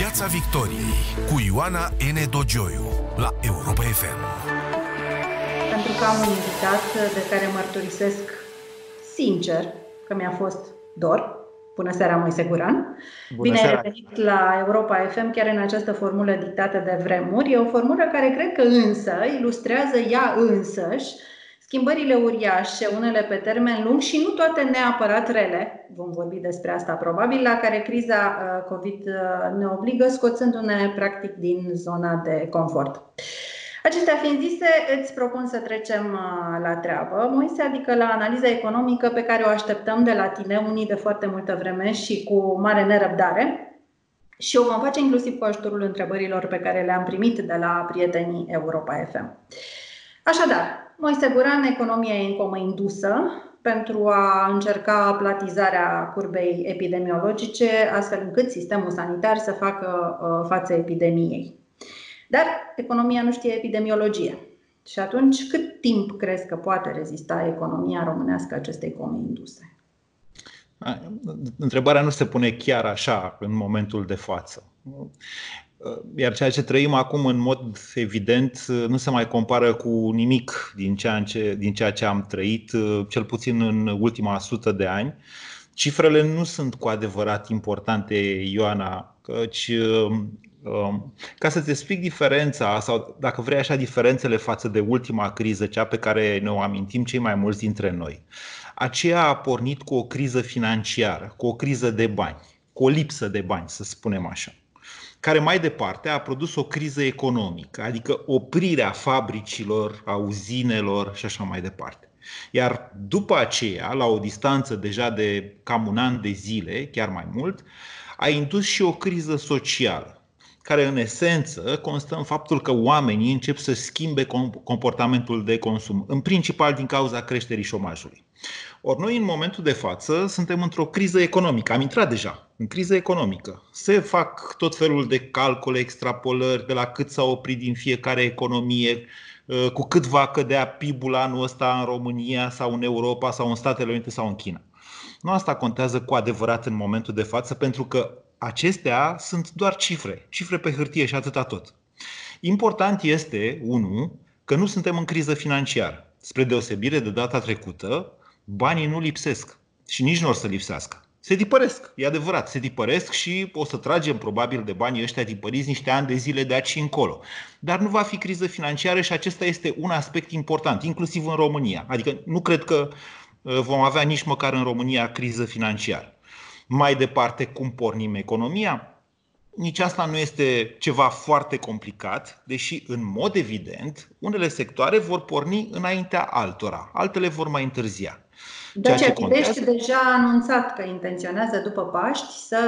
Piața Victoriei cu Ioana N. Dogioiu la Europa FM. Pentru că am un invitat de care mărturisesc sincer că mi-a fost dor. Bună seara, Moise Guran! Bună Bine seara. ai venit la Europa FM chiar în această formulă dictată de vremuri. E o formulă care cred că însă ilustrează ea însăși schimbările uriașe, unele pe termen lung și nu toate neapărat rele, vom vorbi despre asta probabil, la care criza uh, COVID uh, ne obligă, scoțându-ne practic din zona de confort. Acestea fiind zise, îți propun să trecem uh, la treabă, Moise, adică la analiza economică pe care o așteptăm de la tine, unii de foarte multă vreme și cu mare nerăbdare. Și o vom face inclusiv cu ajutorul întrebărilor pe care le-am primit de la prietenii Europa FM. Așadar, Moise Guran, economia e în comă indusă pentru a încerca platizarea curbei epidemiologice, astfel încât sistemul sanitar să facă uh, față epidemiei. Dar economia nu știe epidemiologie. Și atunci, cât timp crezi că poate rezista economia românească acestei come induse? Întrebarea nu se pune chiar așa în momentul de față. Iar ceea ce trăim acum, în mod evident, nu se mai compară cu nimic din ceea ce, din ceea ce am trăit, cel puțin în ultima sută de ani. Cifrele nu sunt cu adevărat importante, Ioana, căci ca să-ți explic diferența, sau dacă vrei așa, diferențele față de ultima criză, cea pe care ne o amintim cei mai mulți dintre noi. Aceea a pornit cu o criză financiară, cu o criză de bani, cu o lipsă de bani, să spunem așa care mai departe a produs o criză economică, adică oprirea fabricilor, a uzinelor și așa mai departe. Iar după aceea, la o distanță deja de cam un an de zile, chiar mai mult, a indus și o criză socială, care în esență constă în faptul că oamenii încep să schimbe comportamentul de consum, în principal din cauza creșterii șomajului. Ori noi, în momentul de față, suntem într-o criză economică. Am intrat deja în criză economică. Se fac tot felul de calcule, extrapolări de la cât s-a oprit din fiecare economie, cu cât va cădea PIB-ul anul ăsta în România sau în Europa sau în Statele Unite sau în China. Nu asta contează cu adevărat în momentul de față, pentru că acestea sunt doar cifre, cifre pe hârtie și atâta tot. Important este, unu, că nu suntem în criză financiară. Spre deosebire de data trecută, banii nu lipsesc și nici nu o să lipsească. Se tipăresc, e adevărat, se tipăresc și o să tragem probabil de banii ăștia tipăriți niște ani de zile de aici încolo. Dar nu va fi criză financiară și acesta este un aspect important, inclusiv în România. Adică nu cred că vom avea nici măcar în România criză financiară. Mai departe, cum pornim economia? Nici asta nu este ceva foarte complicat, deși, în mod evident, unele sectoare vor porni înaintea altora, altele vor mai întârzia. Dacia Pitești deja a anunțat că intenționează după Paști să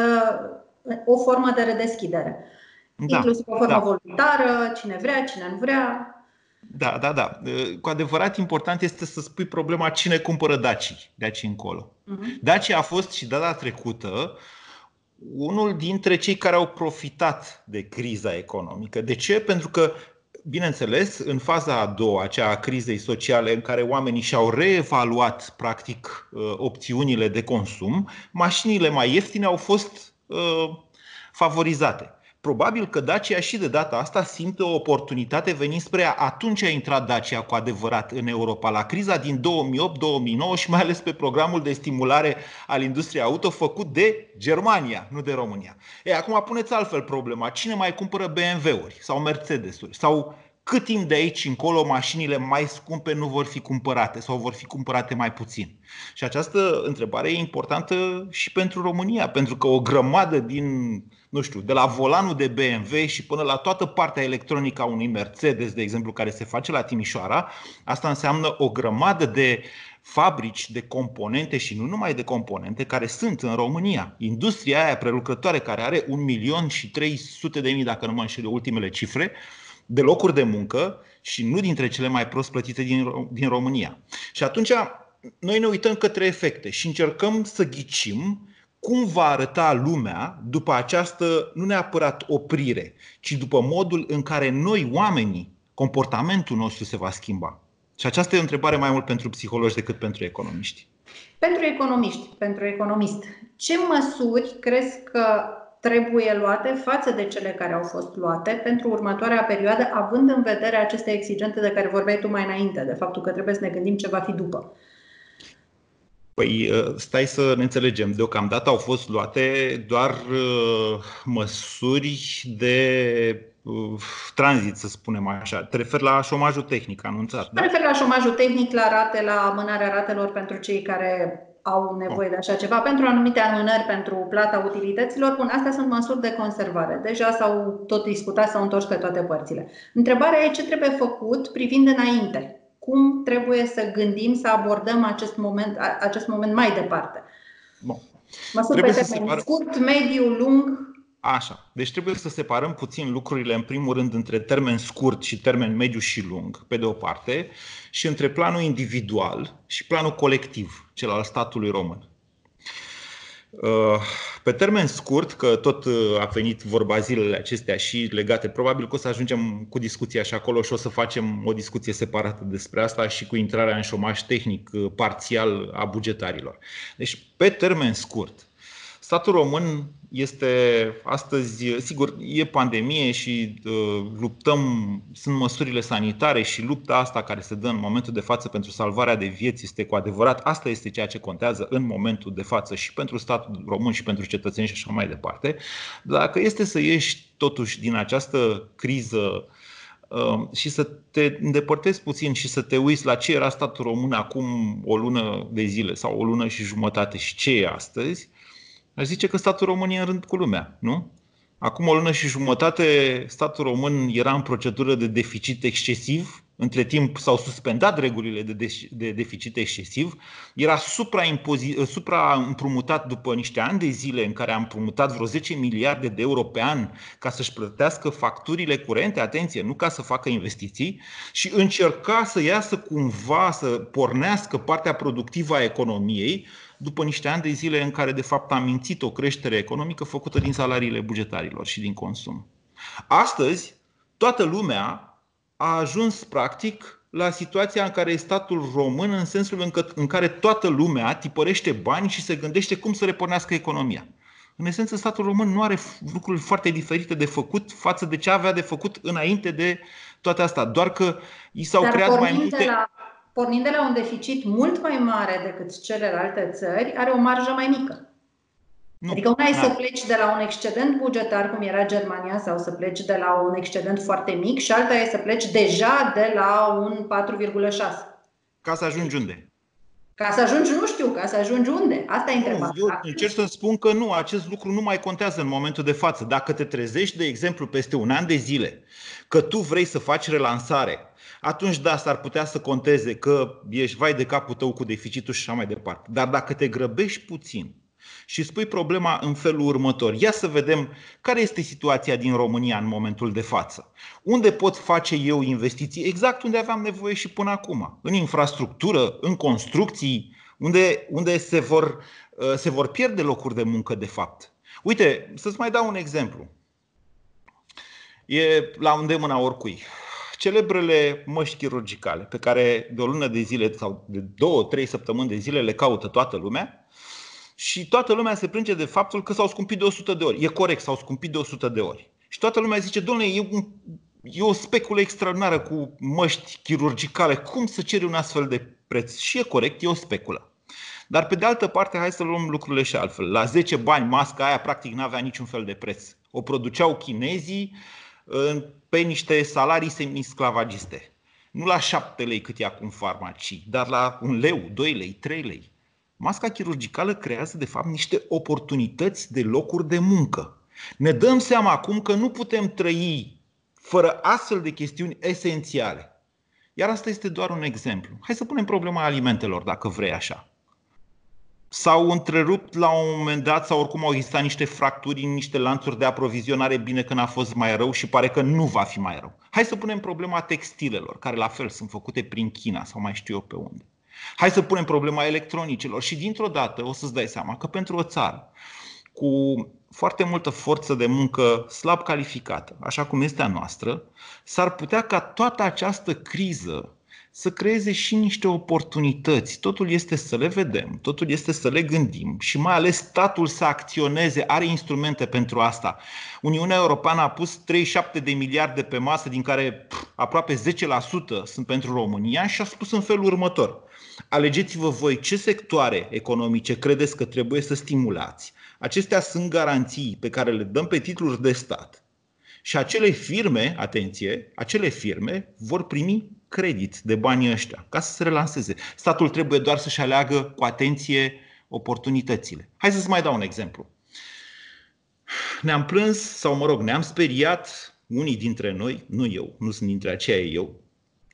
o formă de redeschidere. Da, inclusiv o formă da. voluntară, cine vrea, cine nu vrea. Da, da, da. Cu adevărat important este să spui problema cine cumpără Daci de aici încolo. Uh-huh. Dacia a fost și data trecută unul dintre cei care au profitat de criza economică. De ce? Pentru că bineînțeles, în faza a doua, cea a crizei sociale, în care oamenii și-au reevaluat, practic, opțiunile de consum, mașinile mai ieftine au fost uh, favorizate. Probabil că Dacia și de data asta simte o oportunitate venind spre ea. Atunci a intrat Dacia cu adevărat în Europa, la criza din 2008-2009 și mai ales pe programul de stimulare al industriei auto făcut de Germania, nu de România. E, acum puneți altfel problema. Cine mai cumpără BMW-uri sau Mercedes-uri? Sau cât timp de aici încolo mașinile mai scumpe nu vor fi cumpărate sau vor fi cumpărate mai puțin? Și această întrebare e importantă și pentru România, pentru că o grămadă din nu știu, de la volanul de BMW și până la toată partea electronică a unui Mercedes, de exemplu, care se face la Timișoara, asta înseamnă o grămadă de fabrici de componente și nu numai de componente care sunt în România. Industria aia prelucrătoare care are 1 milion și 300 de mii, dacă nu mă înșel ultimele cifre, de locuri de muncă și nu dintre cele mai prost plătite din, din România. Și atunci noi ne uităm către efecte și încercăm să ghicim cum va arăta lumea după această, nu neapărat oprire, ci după modul în care noi, oamenii, comportamentul nostru se va schimba. Și aceasta e o întrebare mai mult pentru psihologi decât pentru economiști. Pentru economiști, pentru economist, ce măsuri crezi că trebuie luate față de cele care au fost luate pentru următoarea perioadă, având în vedere aceste exigente de care vorbeai tu mai înainte, de faptul că trebuie să ne gândim ce va fi după? Păi uh, stai să ne înțelegem. Deocamdată au fost luate doar uh, măsuri de uh, tranzit, să spunem așa. Te referi la șomajul tehnic anunțat. Te da? refer la șomajul tehnic, la rate, la amânarea ratelor pentru cei care au nevoie de așa ceva, pentru anumite amânări pentru plata utilităților. Bun, astea sunt măsuri de conservare. Deja s-au tot discutat, s-au întors pe toate părțile. Întrebarea e ce trebuie făcut privind înainte cum trebuie să gândim să abordăm acest moment, acest moment mai departe. Bun. Măsuri pe termen separ... scurt, mediu, lung. Așa. Deci trebuie să separăm puțin lucrurile, în primul rând, între termen scurt și termen mediu și lung, pe de o parte, și între planul individual și planul colectiv, cel al statului român. Uh, pe termen scurt, că tot uh, a venit vorba zilele acestea și legate, probabil că o să ajungem cu discuția și acolo și o să facem o discuție separată despre asta și cu intrarea în șomaj tehnic uh, parțial a bugetarilor. Deci, pe termen scurt, statul român este astăzi, sigur, e pandemie și uh, luptăm, sunt măsurile sanitare și lupta asta care se dă în momentul de față pentru salvarea de vieți este cu adevărat, asta este ceea ce contează în momentul de față și pentru statul român și pentru cetățeni și așa mai departe. Dacă este să ieși totuși din această criză uh, și să te îndepărtezi puțin și să te uiți la ce era statul român acum o lună de zile sau o lună și jumătate și ce e astăzi, Aș zice că statul român e în rând cu lumea, nu? Acum o lună și jumătate, statul român era în procedură de deficit excesiv. Între timp s-au suspendat regulile de, de, de deficit excesiv. Era supra-împrumutat după niște ani de zile în care am împrumutat vreo 10 miliarde de euro pe an ca să-și plătească facturile curente, atenție, nu ca să facă investiții, și încerca să iasă cumva, să pornească partea productivă a economiei, după niște ani de zile în care, de fapt, am mințit o creștere economică făcută din salariile bugetarilor și din consum. Astăzi, toată lumea a ajuns, practic, la situația în care e statul român, în sensul în, că, în care toată lumea tipărește bani și se gândește cum să repornească economia. În esență, statul român nu are lucruri foarte diferite de făcut față de ce avea de făcut înainte de toate astea. Doar că i s-au Dar creat mai multe. La pornind de la un deficit mult mai mare decât celelalte țări, are o marjă mai mică. Nu, adică una e să pleci de la un excedent bugetar, cum era Germania, sau să pleci de la un excedent foarte mic și alta e să pleci deja de la un 4,6. Ca să ajungi unde? Ca să ajungi, nu știu, ca să ajungi unde? Asta e întrebarea. Eu încerc să spun că nu, acest lucru nu mai contează în momentul de față. Dacă te trezești, de exemplu, peste un an de zile, că tu vrei să faci relansare, atunci da, s-ar putea să conteze că ești vai de capul tău cu deficitul și așa mai departe. Dar dacă te grăbești puțin și spui problema în felul următor, ia să vedem care este situația din România în momentul de față. Unde pot face eu investiții exact unde aveam nevoie și până acum? În infrastructură, în construcții, unde, unde se, vor, uh, se vor pierde locuri de muncă de fapt. Uite, să-ți mai dau un exemplu. E la îndemâna oricui celebrele măști chirurgicale, pe care de o lună de zile sau de două, trei săptămâni de zile le caută toată lumea și toată lumea se plânge de faptul că s-au scumpit de 100 de ori. E corect, s-au scumpit de 100 de ori. Și toată lumea zice, domnule, e, un, e o speculă extraordinară cu măști chirurgicale. Cum să ceri un astfel de preț? Și e corect, e o speculă. Dar pe de altă parte, hai să luăm lucrurile și altfel. La 10 bani masca aia practic n-avea niciun fel de preț. O produceau chinezii pe niște salarii semi-sclavagiste. Nu la șapte lei cât e acum farmacii, dar la un leu, doi lei, trei lei. Masca chirurgicală creează, de fapt, niște oportunități de locuri de muncă. Ne dăm seama acum că nu putem trăi fără astfel de chestiuni esențiale. Iar asta este doar un exemplu. Hai să punem problema alimentelor, dacă vrei așa s-au întrerupt la un moment dat sau oricum au existat niște fracturi în niște lanțuri de aprovizionare bine că n-a fost mai rău și pare că nu va fi mai rău. Hai să punem problema textilelor, care la fel sunt făcute prin China sau mai știu eu pe unde. Hai să punem problema electronicelor și dintr-o dată o să-ți dai seama că pentru o țară cu foarte multă forță de muncă slab calificată, așa cum este a noastră, s-ar putea ca toată această criză să creeze și niște oportunități. Totul este să le vedem, totul este să le gândim și mai ales statul să acționeze, are instrumente pentru asta. Uniunea Europeană a pus 37 de miliarde pe masă, din care pf, aproape 10% sunt pentru România și a spus în felul următor. Alegeți-vă voi ce sectoare economice credeți că trebuie să stimulați. Acestea sunt garanții pe care le dăm pe titluri de stat. Și acele firme, atenție, acele firme vor primi credit de banii ăștia ca să se relanseze. Statul trebuie doar să-și aleagă cu atenție oportunitățile. Hai să-ți mai dau un exemplu. Ne-am plâns, sau mă rog, ne-am speriat unii dintre noi, nu eu, nu sunt dintre aceia eu,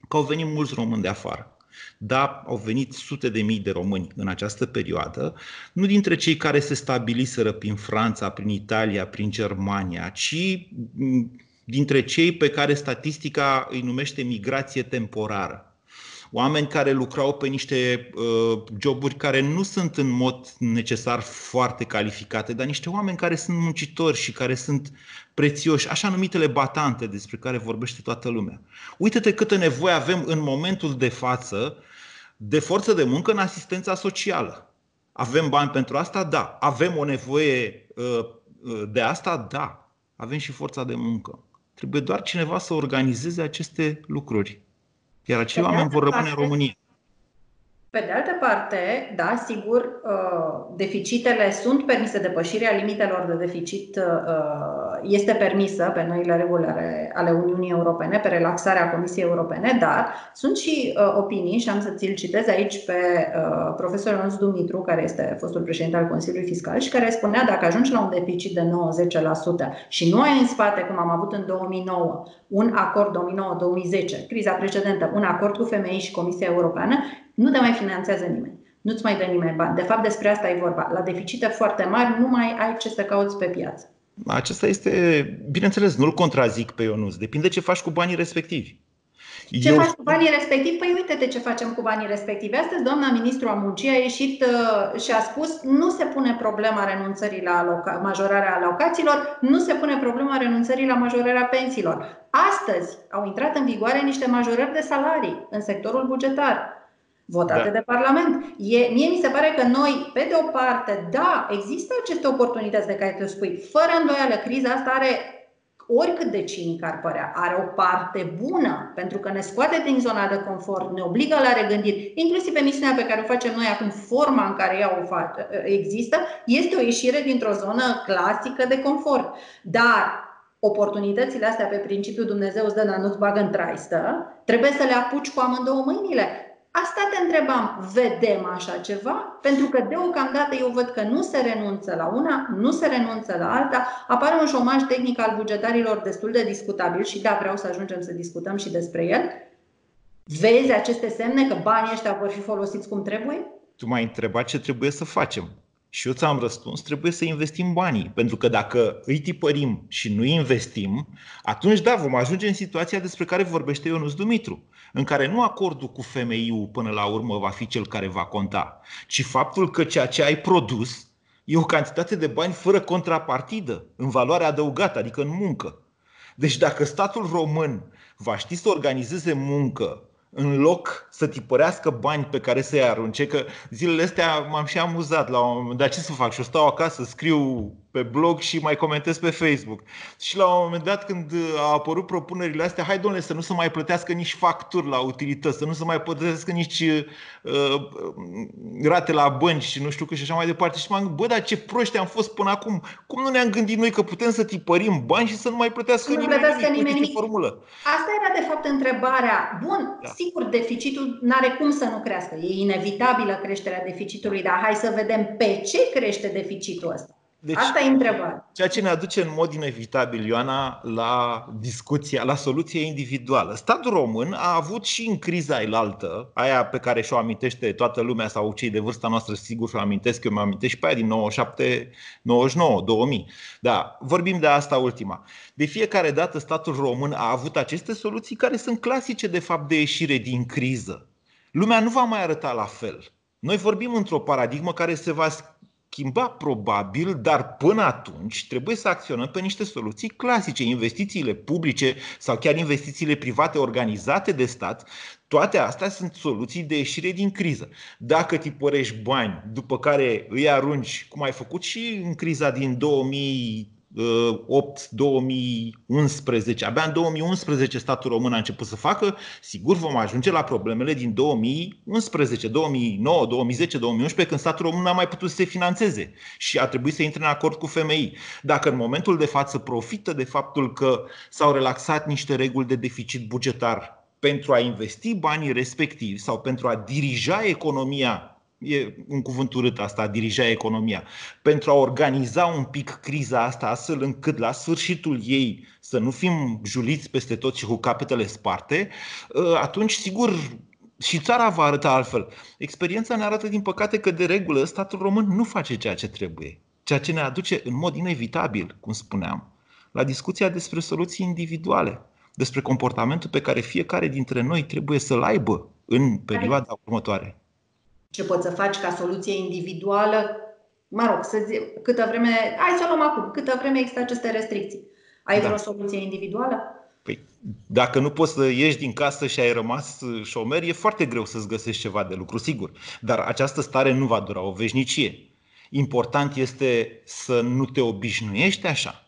că au venit mulți români de afară. Da, au venit sute de mii de români în această perioadă, nu dintre cei care se stabiliseră prin Franța, prin Italia, prin Germania, ci dintre cei pe care statistica îi numește migrație temporară. Oameni care lucrau pe niște uh, joburi care nu sunt în mod necesar foarte calificate, dar niște oameni care sunt muncitori și care sunt prețioși, așa numitele batante despre care vorbește toată lumea. Uite-te câtă nevoie avem în momentul de față de forță de muncă în asistența socială. Avem bani pentru asta? Da. Avem o nevoie uh, uh de asta? Da. Avem și forța de muncă. Trebuie doar cineva să organizeze aceste lucruri. Iar acei oameni vor rămâne în România. Pe de altă parte, da, sigur, uh, deficitele sunt permise, depășirea limitelor de deficit uh, este permisă pe noile reguli ale Uniunii Europene, pe relaxarea Comisiei Europene, dar sunt și uh, opinii, și am să ți-l citez aici pe profesorul nostru Dumitru, care este fostul președinte al Consiliului Fiscal și care spunea dacă ajungi la un deficit de 90% și nu ai în spate, cum am avut în 2009, un acord 2009-2010, criza precedentă, un acord cu FMI și Comisia Europeană, nu te mai finanțează nimeni. Nu-ți mai dă nimeni bani. De fapt, despre asta e vorba. La deficite foarte mari nu mai ai ce să cauți pe piață. Acesta este, bineînțeles, nu-l contrazic pe Ionuț. Depinde ce faci cu banii respectivi. Ce Eu... faci cu banii respectivi? Păi uite-te ce facem cu banii respectivi. Astăzi doamna ministru a muncii a ieșit uh, și a spus nu se pune problema renunțării la aloca- majorarea alocațiilor, nu se pune problema renunțării la majorarea pensiilor. Astăzi au intrat în vigoare niște majorări de salarii în sectorul bugetar votate da. de Parlament. E, mie mi se pare că noi, pe de o parte, da, există aceste oportunități de care te spui. Fără îndoială, criza asta are oricât de cinic ar părea, are o parte bună, pentru că ne scoate din zona de confort, ne obligă la regândiri, inclusiv emisiunea pe care o facem noi acum, forma în care ea o face, există, este o ieșire dintr-o zonă clasică de confort. Dar oportunitățile astea pe principiu Dumnezeu îți dă, dar nu-ți bagă în traistă, trebuie să le apuci cu amândouă mâinile. Asta te întrebam, vedem așa ceva? Pentru că deocamdată eu văd că nu se renunță la una, nu se renunță la alta, apare un șomaj tehnic al bugetarilor destul de discutabil și da, vreau să ajungem să discutăm și despre el. Vezi aceste semne că banii ăștia vor fi folosiți cum trebuie? Tu m-ai întrebat ce trebuie să facem. Și eu ți-am răspuns, trebuie să investim banii. Pentru că dacă îi tipărim și nu investim, atunci da, vom ajunge în situația despre care vorbește Ionuț Dumitru, în care nu acordul cu femeiul până la urmă va fi cel care va conta, ci faptul că ceea ce ai produs e o cantitate de bani fără contrapartidă, în valoare adăugată, adică în muncă. Deci dacă statul român va ști să organizeze muncă în loc să tipărească bani pe care să-i arunce, că zilele astea m-am și amuzat la un moment dat, ce să fac? Și o stau acasă, scriu pe blog și mai comentez pe Facebook. Și la un moment dat când au apărut propunerile astea, hai domnule să nu se mai plătească nici facturi la utilități, să nu se mai plătească nici uh, rate la bănci și nu știu că și așa mai departe. Și m-am gândit, bă, dar ce proști am fost până acum. Cum nu ne-am gândit noi că putem să tipărim bani și să nu mai plătească nu nimeni, plătească nimeni nimic? Formulă. Asta era de fapt întrebarea. Bun, da. sigur, deficitul nu are cum să nu crească. E inevitabilă creșterea deficitului, dar hai să vedem pe ce crește deficitul ăsta. Deci, Asta e întrebarea. Ceea ce ne aduce în mod inevitabil, Ioana, la discuția, la soluție individuală. Statul român a avut și în criza elaltă, aia pe care și-o amintește toată lumea sau cei de vârsta noastră, sigur și-o amintesc, eu mă amintesc și pe aia din 97, 99, 2000. Da, vorbim de asta ultima. De fiecare dată statul român a avut aceste soluții care sunt clasice, de fapt, de ieșire din criză. Lumea nu va mai arăta la fel. Noi vorbim într-o paradigmă care se va schimba probabil, dar până atunci trebuie să acționăm pe niște soluții clasice. Investițiile publice sau chiar investițiile private organizate de stat, toate astea sunt soluții de ieșire din criză. Dacă tipărești bani, după care îi arunci, cum ai făcut și în criza din 2000 8, 2011. Abia în 2011 statul român a început să facă, sigur vom ajunge la problemele din 2011, 2009, 2010, 2011, când statul român n-a mai putut să se financeze și a trebuit să intre în acord cu FMI. Dacă în momentul de față profită de faptul că s-au relaxat niște reguli de deficit bugetar pentru a investi banii respectivi sau pentru a dirija economia e un cuvânt urât asta, a dirija economia, pentru a organiza un pic criza asta astfel încât la sfârșitul ei să nu fim juliți peste tot și cu capetele sparte, ă, atunci sigur și țara va arăta altfel. Experiența ne arată din păcate că de regulă statul român nu face ceea ce trebuie, ceea ce ne aduce în mod inevitabil, cum spuneam, la discuția despre soluții individuale, despre comportamentul pe care fiecare dintre noi trebuie să-l aibă în perioada următoare ce poți să faci ca soluție individuală, mă rog, să zi, câtă vreme, hai să o luăm acum, câtă vreme există aceste restricții. Ai da. vreo soluție individuală? Păi, dacă nu poți să ieși din casă și ai rămas șomer, e foarte greu să-ți găsești ceva de lucru, sigur. Dar această stare nu va dura o veșnicie. Important este să nu te obișnuiești așa.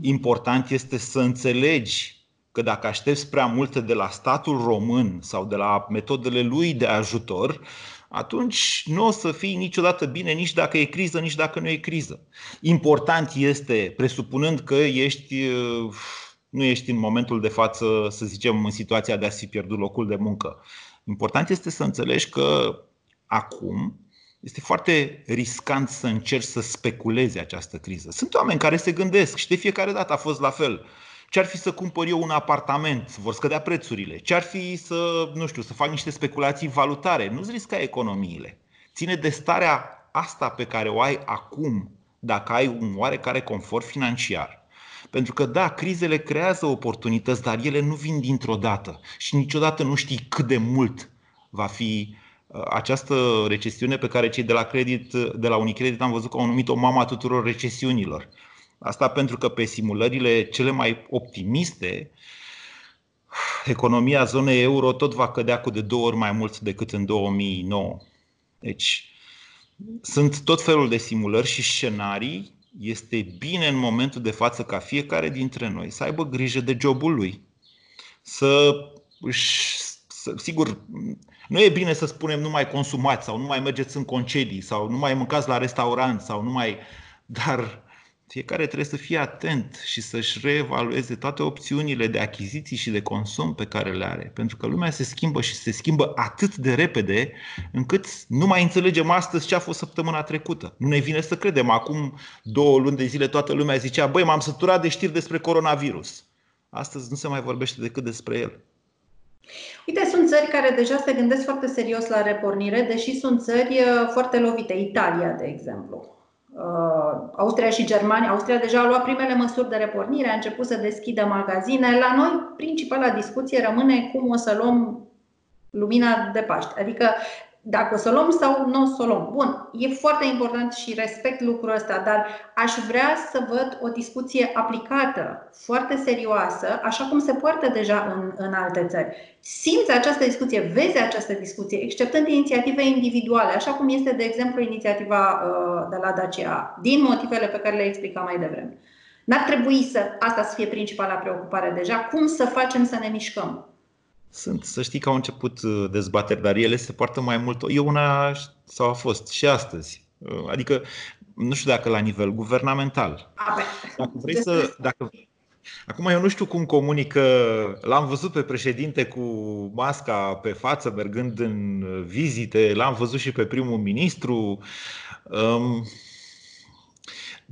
Important este să înțelegi că dacă aștepți prea multe de la statul român sau de la metodele lui de ajutor, atunci nu o să fii niciodată bine nici dacă e criză, nici dacă nu e criză. Important este, presupunând că ești, nu ești în momentul de față, să zicem, în situația de a fi pierdut locul de muncă. Important este să înțelegi că acum este foarte riscant să încerci să speculezi această criză. Sunt oameni care se gândesc și de fiecare dată a fost la fel ce ar fi să cumpăr eu un apartament, vor scădea prețurile, ce ar fi să, nu știu, să fac niște speculații valutare, nu-ți risca economiile. Ține de starea asta pe care o ai acum, dacă ai un oarecare confort financiar. Pentru că, da, crizele creează oportunități, dar ele nu vin dintr-o dată și niciodată nu știi cât de mult va fi uh, această recesiune pe care cei de la, credit, de la Unicredit am văzut că au numit-o mama tuturor recesiunilor. Asta pentru că pe simulările cele mai optimiste, economia zonei euro tot va cădea cu de două ori mai mult decât în 2009. Deci, sunt tot felul de simulări și scenarii. Este bine în momentul de față ca fiecare dintre noi să aibă grijă de jobul lui. Să își să, sigur, nu e bine să spunem nu mai consumați sau nu mai mergeți în concedii sau nu mai mâncați la restaurant sau nu mai. Dar fiecare trebuie să fie atent și să-și reevalueze toate opțiunile de achiziții și de consum pe care le are. Pentru că lumea se schimbă și se schimbă atât de repede încât nu mai înțelegem astăzi ce a fost săptămâna trecută. Nu ne vine să credem. Acum două luni de zile toată lumea zicea, băi, m-am săturat de știri despre coronavirus. Astăzi nu se mai vorbește decât despre el. Uite, sunt țări care deja se gândesc foarte serios la repornire, deși sunt țări uh, foarte lovite. Italia, de exemplu. Uh, Austria și Germania. Austria deja a luat primele măsuri de repornire, a început să deschidă magazine. La noi, principala discuție rămâne cum o să luăm lumina de Paște. Adică dacă o să o luăm sau nu o să o luăm. Bun, e foarte important și respect lucrul ăsta, dar aș vrea să văd o discuție aplicată, foarte serioasă, așa cum se poartă deja în, în alte țări. Simți această discuție, vezi această discuție, exceptând inițiative individuale, așa cum este, de exemplu, inițiativa uh, de la Dacia, din motivele pe care le explicam mai devreme. N-ar trebui să asta să fie principala preocupare deja, cum să facem să ne mișcăm. Sunt, să știi că au început uh, dezbateri, dar ele se poartă mai mult. E una, sau a fost și astăzi. Uh, adică, nu știu dacă la nivel guvernamental. Dacă vrei să. Dacă, Acum eu nu știu cum comunică, l-am văzut pe președinte cu masca pe față mergând în vizite, l-am văzut și pe primul ministru. Um,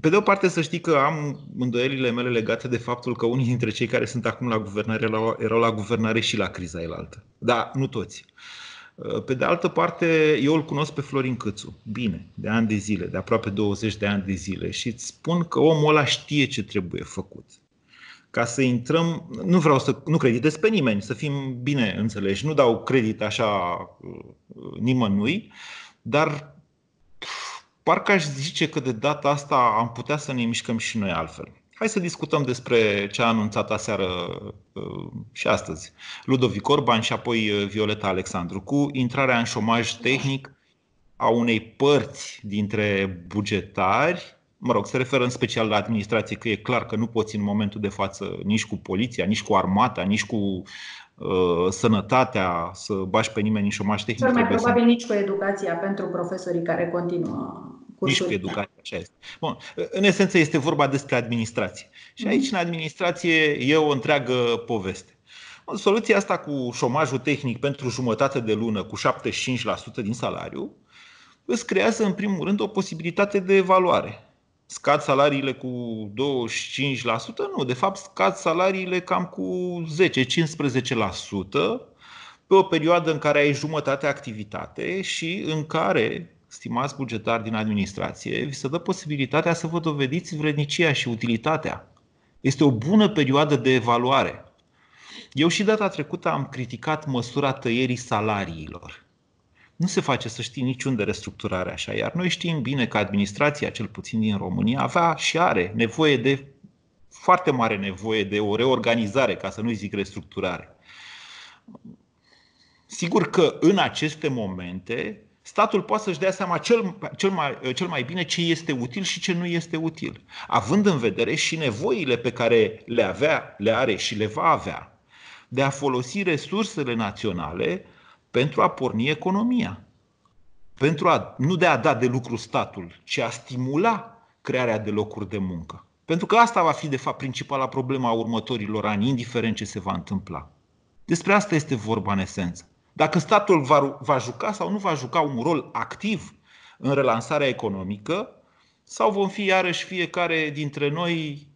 pe de o parte să știi că am îndoielile mele legate de faptul că unii dintre cei care sunt acum la guvernare erau la guvernare și la criza elaltă. Da, nu toți. Pe de altă parte, eu îl cunosc pe Florin Câțu, bine, de ani de zile, de aproape 20 de ani de zile și îți spun că omul ăla știe ce trebuie făcut. Ca să intrăm, nu vreau să nu creditez pe nimeni, să fim bine înțeleși, nu dau credit așa uh, nimănui, dar parcă aș zice că de data asta am putea să ne mișcăm și noi altfel. Hai să discutăm despre ce a anunțat aseară uh, și astăzi Ludovic Orban și apoi uh, Violeta Alexandru cu intrarea în șomaj tehnic a unei părți dintre bugetari, mă rog, se referă în special la administrație, că e clar că nu poți în momentul de față nici cu poliția, nici cu armata, nici cu uh, sănătatea să bași pe nimeni în șomaj tehnic. Cel mai probabil să... nici cu educația pentru profesorii care continuă nici cu educația, așa este. Bun. În esență este vorba despre administrație. Și mhm. aici, în administrație, e o întreagă poveste. Soluția asta cu șomajul tehnic pentru jumătate de lună cu 75% din salariu îți creează în primul rând o posibilitate de evaluare. Scad salariile cu 25%? Nu, de fapt scad salariile cam cu 10-15% pe o perioadă în care ai jumătate activitate și în care stimați bugetari din administrație, vi se dă posibilitatea să vă dovediți vrednicia și utilitatea. Este o bună perioadă de evaluare. Eu și data trecută am criticat măsura tăierii salariilor. Nu se face, să știi, niciun de restructurare așa, iar noi știm bine că administrația, cel puțin din România, avea și are nevoie de, foarte mare nevoie de o reorganizare, ca să nu zic restructurare. Sigur că în aceste momente statul poate să-și dea seama cel, cel, mai, cel mai bine ce este util și ce nu este util, având în vedere și nevoile pe care le avea, le are și le va avea de a folosi resursele naționale pentru a porni economia. Pentru a, nu de a da de lucru statul, ci a stimula crearea de locuri de muncă. Pentru că asta va fi, de fapt, principala problemă a următorilor ani, indiferent ce se va întâmpla. Despre asta este vorba în esență. Dacă statul va, va juca sau nu va juca un rol activ în relansarea economică, sau vom fi iarăși fiecare dintre noi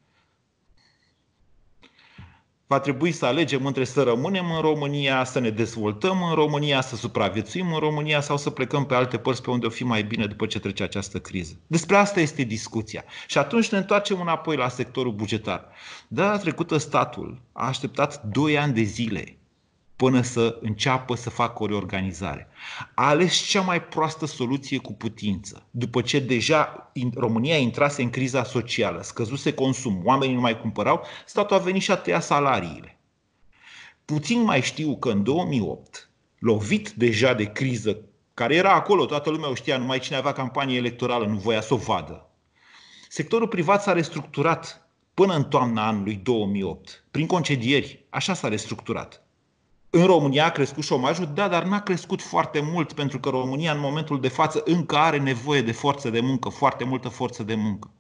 va trebui să alegem între să rămânem în România, să ne dezvoltăm în România, să supraviețuim în România sau să plecăm pe alte părți pe unde o fi mai bine după ce trece această criză. Despre asta este discuția. Și atunci ne întoarcem înapoi la sectorul bugetar. Data trecută statul a așteptat 2 ani de zile până să înceapă să facă o reorganizare. A ales cea mai proastă soluție cu putință. După ce deja România intrase în criza socială, scăzuse consum, oamenii nu mai cumpărau, statul a venit și a tăiat salariile. Puțin mai știu că în 2008, lovit deja de criză, care era acolo, toată lumea o știa, numai cine avea campanie electorală nu voia să o vadă. Sectorul privat s-a restructurat până în toamna anului 2008, prin concedieri. Așa s-a restructurat. În România a crescut șomajul, da, dar n-a crescut foarte mult, pentru că România în momentul de față încă are nevoie de forță de muncă, foarte multă forță de muncă.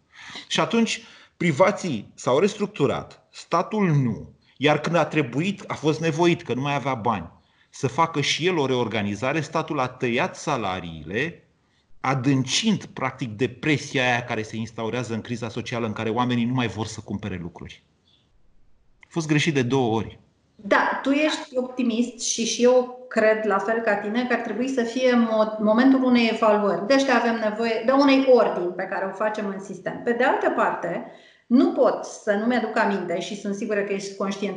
Și atunci privații s-au restructurat, statul nu. Iar când a trebuit, a fost nevoit, că nu mai avea bani, să facă și el o reorganizare, statul a tăiat salariile, adâncind practic depresia aia care se instaurează în criza socială în care oamenii nu mai vor să cumpere lucruri. A fost greșit de două ori. Da, tu ești optimist și și eu cred, la fel ca tine, că ar trebui să fie momentul unei evaluări. Deci avem nevoie de unei ordini pe care o facem în sistem. Pe de altă parte, nu pot să nu mi-aduc aminte și sunt sigură că ești conștient,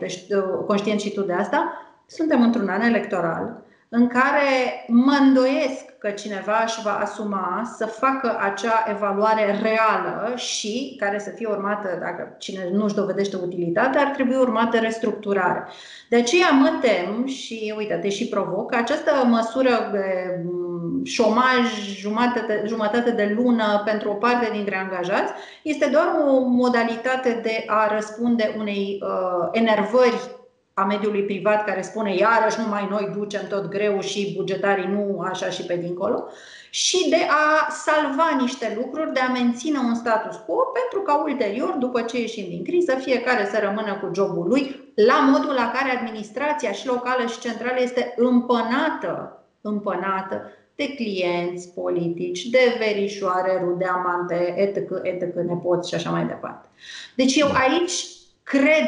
conștient și tu de asta, suntem într-un an electoral în care mă îndoiesc că cineva își va asuma să facă acea evaluare reală și care să fie urmată, dacă cine nu își dovedește utilitatea, ar trebui urmată restructurare. De aceea mă tem și, uite, te și provoc, că această măsură de mm, șomaj jumătate, jumătate de lună pentru o parte dintre angajați este doar o modalitate de a răspunde unei uh, enervări a mediului privat care spune iarăși numai noi ducem tot greu și bugetarii nu așa și pe dincolo și de a salva niște lucruri, de a menține un status quo pentru ca ulterior, după ce ieșim din criză, fiecare să rămână cu jobul lui la modul la care administrația și locală și centrală este împănată, împănată de clienți politici, de verișoare, rude, amante, etc., etc., nepoți și așa mai departe. Deci eu aici cred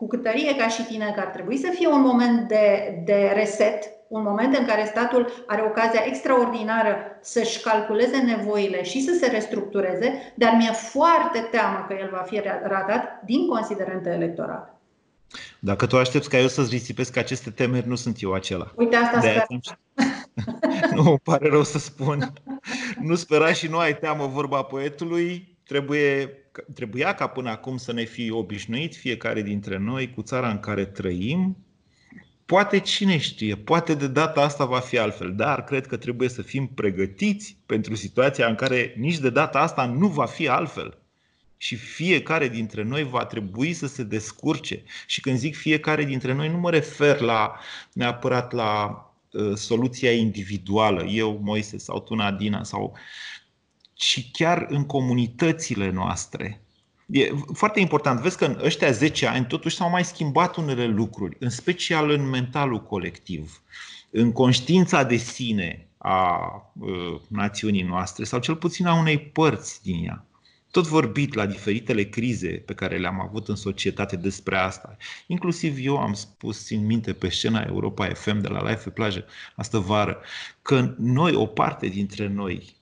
cu câtărie ca și tine că ar trebui să fie un moment de, de reset, un moment în care statul are ocazia extraordinară să-și calculeze nevoile și să se restructureze, dar mi-e foarte teamă că el va fi ratat din considerente electorale. Dacă tu aștepți ca eu să-ți risipesc aceste temeri, nu sunt eu acela. Uite, asta de sper. Atunci... nu, îmi pare rău să spun. nu spera și nu ai teamă vorba poetului, trebuie, trebuia ca până acum să ne fi obișnuit fiecare dintre noi cu țara în care trăim. Poate cine știe, poate de data asta va fi altfel, dar cred că trebuie să fim pregătiți pentru situația în care nici de data asta nu va fi altfel și fiecare dintre noi va trebui să se descurce. Și când zic fiecare dintre noi, nu mă refer la neapărat la uh, soluția individuală, eu, Moise sau tu, Nadina, sau ci chiar în comunitățile noastre. E foarte important. Vezi că în ăștia 10 ani totuși s-au mai schimbat unele lucruri, în special în mentalul colectiv, în conștiința de sine a uh, națiunii noastre sau cel puțin a unei părți din ea tot vorbit la diferitele crize pe care le-am avut în societate despre asta. Inclusiv eu am spus, țin minte, pe scena Europa FM de la Life pe plajă astă vară, că noi, o parte dintre noi,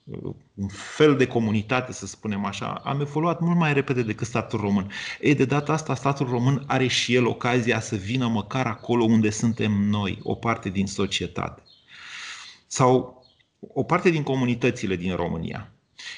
un fel de comunitate, să spunem așa, am evoluat mult mai repede decât statul român. Ei, de data asta, statul român are și el ocazia să vină măcar acolo unde suntem noi, o parte din societate. Sau o parte din comunitățile din România.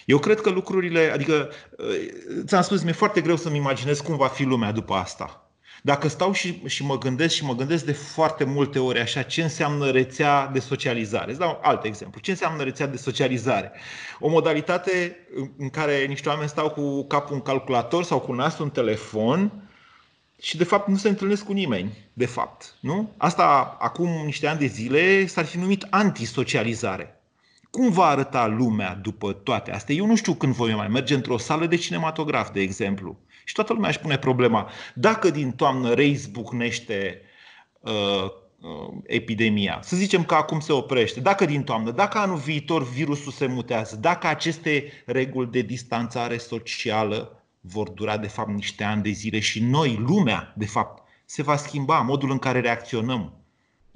Eu cred că lucrurile, adică uh, ți-am spus, mi-e foarte greu să-mi imaginez cum va fi lumea după asta. Dacă stau și, și mă gândesc și mă gândesc de foarte multe ori așa ce înseamnă rețea de socializare. Îți dau un alt exemplu. Ce înseamnă rețea de socializare? O modalitate în care niște oameni stau cu capul în calculator sau cu nasul în telefon și de fapt nu se întâlnesc cu nimeni, de fapt. Nu? Asta acum niște ani de zile s-ar fi numit antisocializare. Cum va arăta lumea după toate astea? Eu nu știu când voi mai merge într-o sală de cinematograf, de exemplu. Și toată lumea își pune problema. Dacă din toamnă reizbucnește uh, uh, epidemia, să zicem că acum se oprește, dacă din toamnă, dacă anul viitor virusul se mutează, dacă aceste reguli de distanțare socială vor dura de fapt niște ani de zile și noi, lumea, de fapt, se va schimba modul în care reacționăm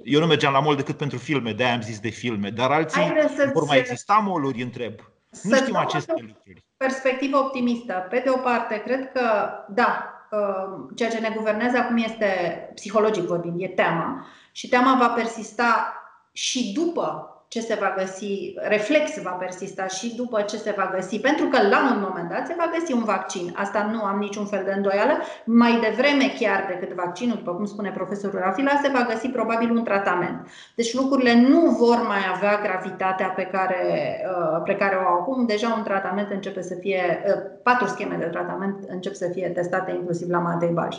eu nu mergeam la mall decât pentru filme, de-aia am zis de filme, dar alții vor mai exista moluri, întreb. Nu știm aceste lucruri. Perspectivă optimistă. Pe de o parte, cred că, da, uh, ceea ce ne guvernează acum este, psihologic vorbind, e teama. Și teama va persista și după ce se va găsi, reflex va persista și după ce se va găsi, pentru că la un moment dat se va găsi un vaccin. Asta nu am niciun fel de îndoială. Mai devreme chiar decât vaccinul, după cum spune profesorul Rafila, se va găsi probabil un tratament. Deci lucrurile nu vor mai avea gravitatea pe care, uh, pe care o au acum. Deja un tratament începe să fie, uh, patru scheme de tratament încep să fie testate inclusiv la Matei Baș.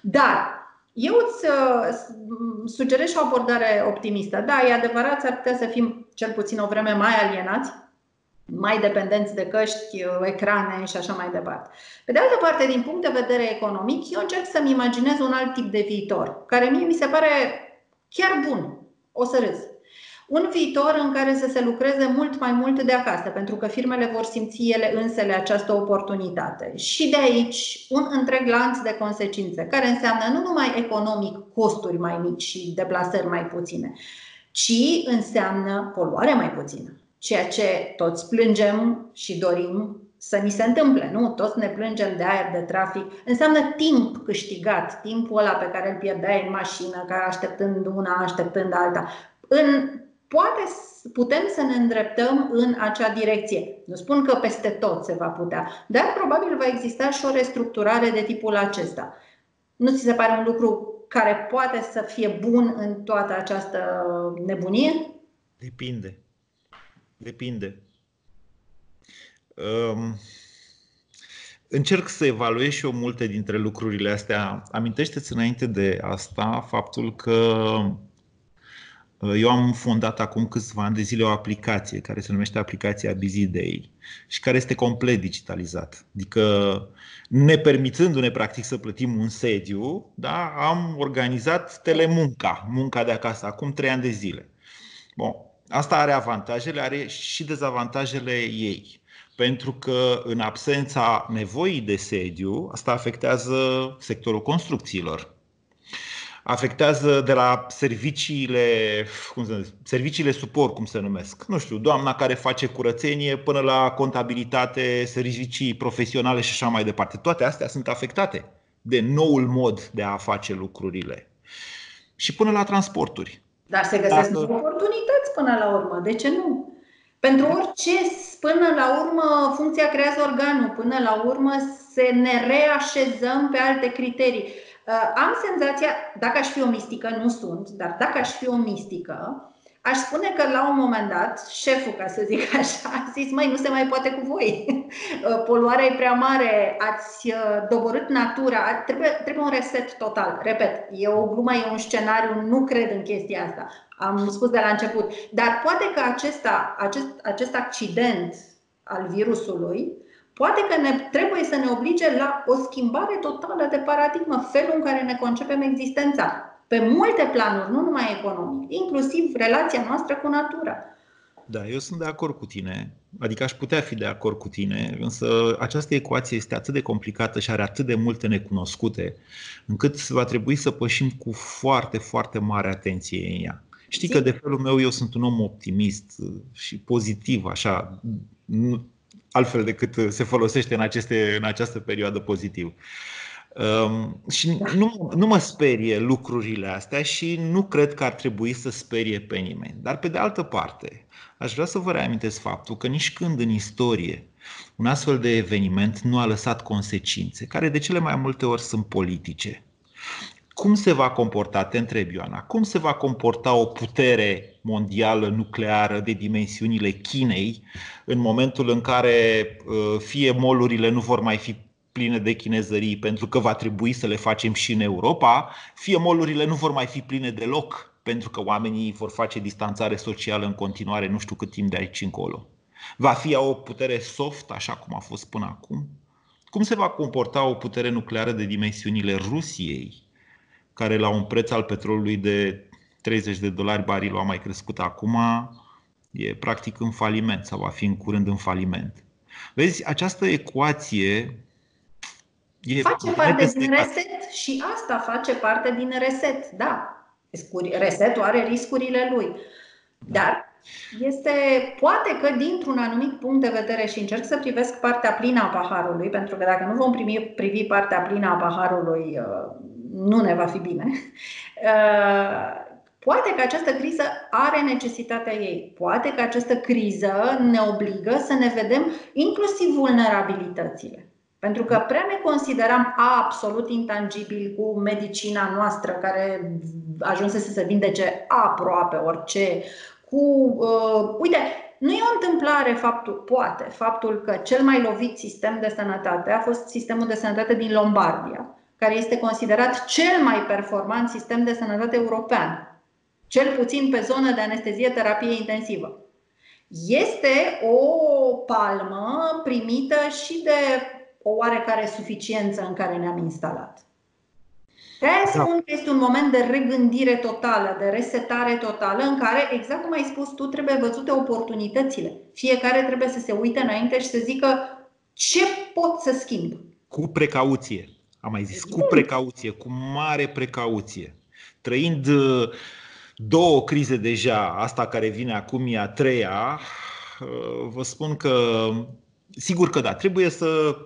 Dar eu îți uh, sugerez și o abordare optimistă. Da, e adevărat, ar putea să fim cel puțin o vreme mai alienați, mai dependenți de căști, uh, ecrane și așa mai departe. Pe de altă parte, din punct de vedere economic, eu încerc să-mi imaginez un alt tip de viitor, care mie mi se pare chiar bun. O să râs. Un viitor în care să se lucreze mult mai mult de acasă, pentru că firmele vor simți ele însele această oportunitate. Și de aici un întreg lanț de consecințe, care înseamnă nu numai economic costuri mai mici și deplasări mai puține, ci înseamnă poluare mai puțină. Ceea ce toți plângem și dorim să ni se întâmple, nu? Toți ne plângem de aer, de trafic. Înseamnă timp câștigat, timpul ăla pe care îl pierdeai în mașină, care așteptând una, așteptând alta. În poate putem să ne îndreptăm în acea direcție. Nu spun că peste tot se va putea, dar probabil va exista și o restructurare de tipul acesta. Nu ți se pare un lucru care poate să fie bun în toată această nebunie? Depinde. Depinde. Um, încerc să evaluez și eu multe dintre lucrurile astea. Amintește-ți înainte de asta faptul că Uh, eu am fondat acum câțiva ani de zile o aplicație care se numește aplicația Busy Day și care este complet digitalizat. Adică, ne permițându-ne practic să plătim un sediu, da, am organizat telemunca, munca de acasă, acum trei ani de zile. Bun. Asta are avantajele, are și dezavantajele ei. Pentru că în absența nevoii de sediu, asta afectează sectorul construcțiilor afectează de la serviciile, cum să zic, serviciile suport, cum se numesc. Nu știu, doamna care face curățenie până la contabilitate, servicii profesionale și așa mai departe. Toate astea sunt afectate de noul mod de a face lucrurile. Și până la transporturi. Dar se găsesc Dacă... oportunități până la urmă. De ce nu? Pentru orice, până la urmă, funcția creează organul, până la urmă se ne reașezăm pe alte criterii. Uh, am senzația, dacă aș fi o mistică, nu sunt, dar dacă aș fi o mistică, Aș spune că la un moment dat, șeful, ca să zic așa, a zis, măi, nu se mai poate cu voi. Poluarea e prea mare, ați uh, doborât natura, trebuie, trebuie un reset total. Repet, e o glumă, e un scenariu, nu cred în chestia asta. Am spus de la început. Dar poate că acesta, acest, acest accident al virusului poate că ne, trebuie să ne oblige la o schimbare totală de paradigmă, felul în care ne concepem existența pe multe planuri, nu numai economic, inclusiv relația noastră cu natura. Da, eu sunt de acord cu tine, adică aș putea fi de acord cu tine, însă această ecuație este atât de complicată și are atât de multe necunoscute, încât va trebui să pășim cu foarte, foarte mare atenție în ea. Știi că de felul meu eu sunt un om optimist și pozitiv, așa, altfel decât se folosește în, aceste, în această perioadă pozitiv. Um, și da. nu, nu mă sperie lucrurile astea și nu cred că ar trebui să sperie pe nimeni. Dar pe de altă parte, aș vrea să vă reamintesc faptul că nici când în istorie un astfel de eveniment nu a lăsat consecințe, care de cele mai multe ori sunt politice. Cum se va comporta, te întreb Ioana, cum se va comporta o putere mondială nucleară de dimensiunile Chinei în momentul în care uh, fie molurile nu vor mai fi pline de chinezării pentru că va trebui să le facem și în Europa, fie molurile nu vor mai fi pline deloc pentru că oamenii vor face distanțare socială în continuare nu știu cât timp de aici încolo. Va fi o putere soft, așa cum a fost până acum? Cum se va comporta o putere nucleară de dimensiunile Rusiei, care la un preț al petrolului de 30 de dolari barilul a mai crescut acum, e practic în faliment sau va fi în curând în faliment. Vezi, această ecuație E face parte din reset și asta face parte din reset, da. Resetul are riscurile lui. Dar este, poate că dintr-un anumit punct de vedere și încerc să privesc partea plină a paharului, pentru că dacă nu vom primi, privi partea plină a paharului, uh, nu ne va fi bine. Uh, poate că această criză are necesitatea ei. Poate că această criză ne obligă să ne vedem inclusiv vulnerabilitățile. Pentru că prea ne consideram absolut intangibil cu medicina noastră care ajunse să se vindece aproape orice, cu, uh, uite, nu e o întâmplare faptul, poate, faptul că cel mai lovit sistem de sănătate a fost sistemul de sănătate din Lombardia, care este considerat cel mai performant sistem de sănătate european, cel puțin pe zonă de anestezie terapie intensivă. Este o palmă primită și de o oarecare suficiență în care ne-am instalat. De aia da. spun că este un moment de regândire totală, de resetare totală, în care, exact cum ai spus tu, trebuie văzute oportunitățile. Fiecare trebuie să se uite înainte și să zică ce pot să schimb. Cu precauție, am mai zis, cu precauție, cu mare precauție. Trăind uh, două crize deja, asta care vine acum e a treia, uh, vă spun că sigur că da, trebuie să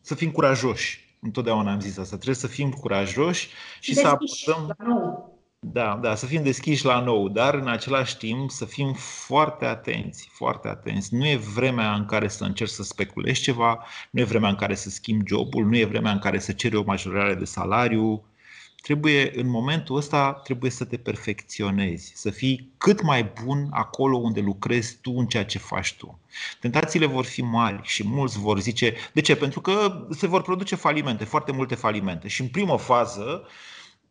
să fim curajoși. Întotdeauna am zis asta. Trebuie să fim curajoși și deschiși să apărăm. Da, da, să fim deschiși la nou, dar în același timp să fim foarte atenți, foarte atenți. Nu e vremea în care să încerci să speculezi ceva, nu e vremea în care să schimbi jobul, nu e vremea în care să ceri o majorare de salariu, trebuie în momentul ăsta trebuie să te perfecționezi, să fii cât mai bun acolo unde lucrezi tu în ceea ce faci tu. Tentațiile vor fi mari și mulți vor zice, de ce? Pentru că se vor produce falimente, foarte multe falimente. Și în primă fază,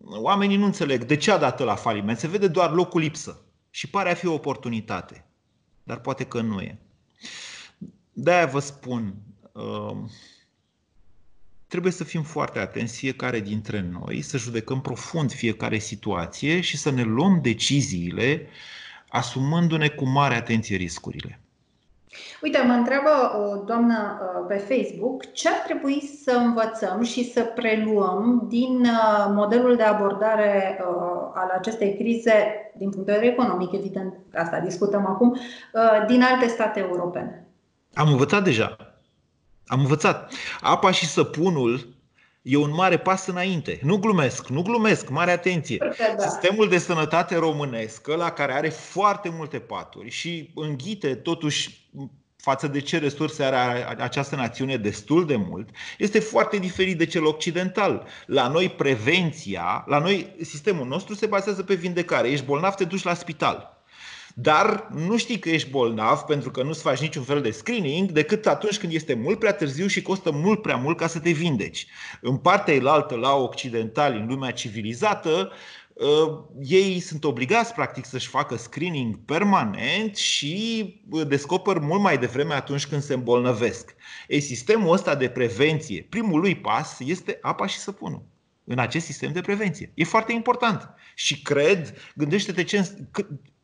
oamenii nu înțeleg de ce a dat la faliment, se vede doar locul lipsă și pare a fi o oportunitate, dar poate că nu e. De-aia vă spun, uh, trebuie să fim foarte atenți fiecare dintre noi, să judecăm profund fiecare situație și să ne luăm deciziile asumându-ne cu mare atenție riscurile. Uite, mă întreabă o doamnă uh, pe Facebook ce ar trebui să învățăm și să preluăm din uh, modelul de abordare uh, al acestei crize, din punct de vedere economic, evident, asta discutăm acum, din alte state europene. Am învățat deja. Am învățat. Apa și săpunul E un mare pas înainte. Nu glumesc, nu glumesc, mare atenție. Da. Sistemul de sănătate românesc, la care are foarte multe paturi și înghite totuși față de ce resurse are această națiune destul de mult, este foarte diferit de cel occidental. La noi prevenția, la noi sistemul nostru se bazează pe vindecare. Ești bolnav, te duci la spital. Dar nu știi că ești bolnav pentru că nu-ți faci niciun fel de screening decât atunci când este mult prea târziu și costă mult prea mult ca să te vindeci. În partea elaltă, la occidentali, în lumea civilizată, uh, ei sunt obligați practic să-și facă screening permanent și uh, descoper mult mai devreme atunci când se îmbolnăvesc. Ei, sistemul ăsta de prevenție, primul lui pas este apa și săpunul în acest sistem de prevenție. E foarte important. Și cred, gândește-te ce,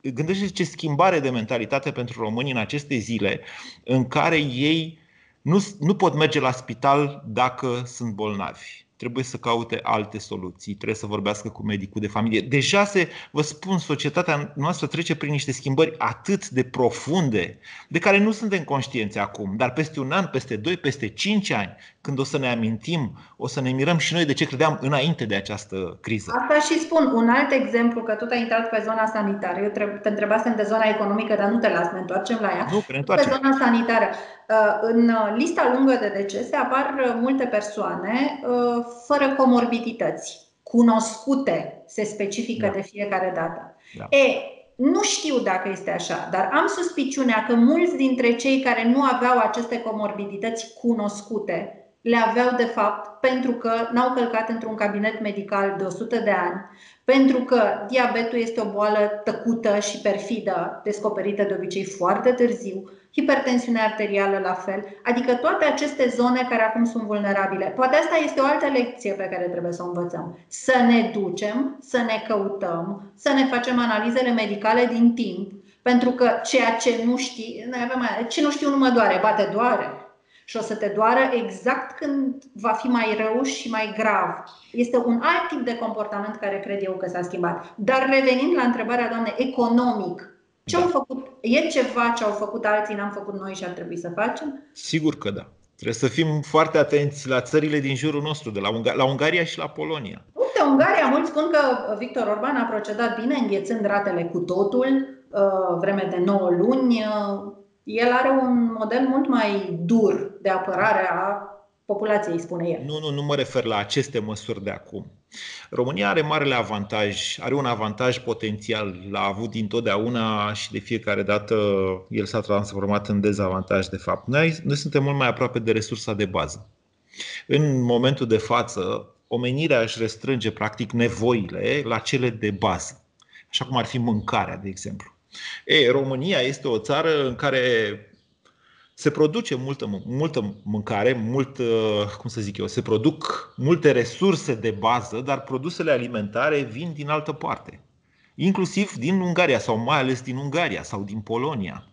gândește ce schimbare de mentalitate pentru români în aceste zile în care ei nu, nu pot merge la spital dacă sunt bolnavi trebuie să caute alte soluții, trebuie să vorbească cu medicul de familie. Deja se, vă spun, societatea noastră trece prin niște schimbări atât de profunde, de care nu suntem conștienți acum, dar peste un an, peste doi, peste cinci ani, când o să ne amintim, o să ne mirăm și noi de ce credeam înainte de această criză. Asta și spun. Un alt exemplu, că tot ai intrat pe zona sanitară. Eu te întrebasem de zona economică, dar nu te las, ne întoarcem la ea. Nu, ne întoarcem. Pe zona sanitară. Uh, în lista lungă de decese apar multe persoane uh, fără comorbidități, cunoscute, se specifică da. de fiecare dată. Da. E, nu știu dacă este așa, dar am suspiciunea că mulți dintre cei care nu aveau aceste comorbidități cunoscute le aveau de fapt pentru că n-au călcat într-un cabinet medical de 100 de ani, pentru că diabetul este o boală tăcută și perfidă, descoperită de obicei foarte târziu, hipertensiunea arterială la fel, adică toate aceste zone care acum sunt vulnerabile. Poate asta este o altă lecție pe care trebuie să o învățăm. Să ne ducem, să ne căutăm, să ne facem analizele medicale din timp, pentru că ceea ce nu știi, noi avem ce nu știu nu mă doare, bate doare. Și o să te doară exact când va fi mai rău și mai grav. Este un alt tip de comportament care cred eu că s-a schimbat. Dar revenind la întrebarea doamne, economic, ce da. au făcut? E ceva ce au făcut alții, n-am făcut noi și ar trebui să facem? Sigur că da. Trebuie să fim foarte atenți la țările din jurul nostru, de la, Unga- la Ungaria și la Polonia. Uite, Ungaria, mulți spun că Victor Orban a procedat bine, înghețând ratele cu totul, uh, vreme de 9 luni. Uh, el are un model mult mai dur de apărare a populației, spune el. Nu, nu, nu mă refer la aceste măsuri de acum. România are marele avantaj, are un avantaj potențial, l-a avut dintotdeauna și de fiecare dată el s-a transformat în dezavantaj de fapt. Noi, noi suntem mult mai aproape de resursa de bază. În momentul de față, omenirea își restrânge practic nevoile la cele de bază, așa cum ar fi mâncarea, de exemplu. E, România este o țară în care se produce multă, multă mâncare, mult, uh, cum să zic eu, se produc multe resurse de bază, dar produsele alimentare vin din altă parte, inclusiv din Ungaria sau mai ales din Ungaria sau din Polonia.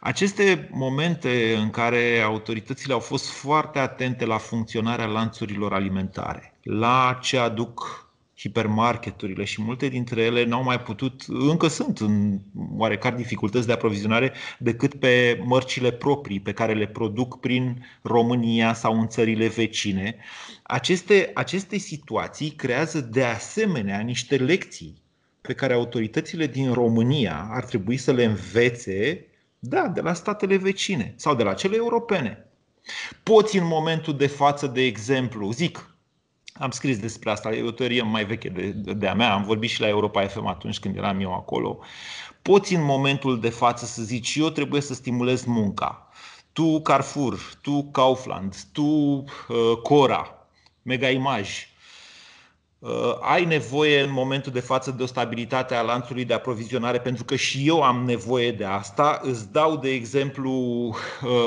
Aceste momente în care autoritățile au fost foarte atente la funcționarea lanțurilor alimentare, la ce aduc hipermarketurile și multe dintre ele n-au mai putut, încă sunt în oarecare dificultăți de aprovizionare decât pe mărcile proprii pe care le produc prin România sau în țările vecine. Aceste, aceste situații creează de asemenea niște lecții pe care autoritățile din România ar trebui să le învețe da, de la statele vecine sau de la cele europene. Poți în momentul de față, de exemplu, zic, am scris despre asta, e o teorie mai veche de, de a mea, am vorbit și la Europa FM atunci când eram eu acolo. Poți în momentul de față să zici, eu trebuie să stimulez munca. Tu Carrefour, tu Kaufland, tu uh, Cora, Mega Image, Uh, ai nevoie în momentul de față de o stabilitate a lanțului de aprovizionare, pentru că și eu am nevoie de asta. Îți dau, de exemplu, uh,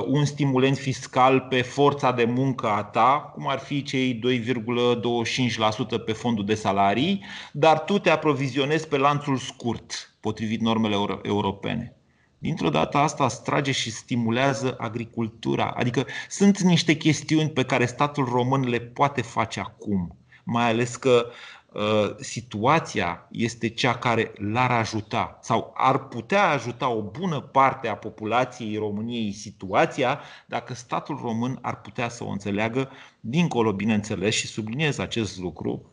un stimulent fiscal pe forța de muncă a ta, cum ar fi cei 2,25% pe fondul de salarii, dar tu te aprovizionezi pe lanțul scurt, potrivit normele europene. Dintr-o dată asta strage și stimulează agricultura. Adică sunt niște chestiuni pe care statul român le poate face acum mai ales că uh, situația este cea care l-ar ajuta sau ar putea ajuta o bună parte a populației României situația dacă statul român ar putea să o înțeleagă dincolo, bineînțeles, și subliniez acest lucru,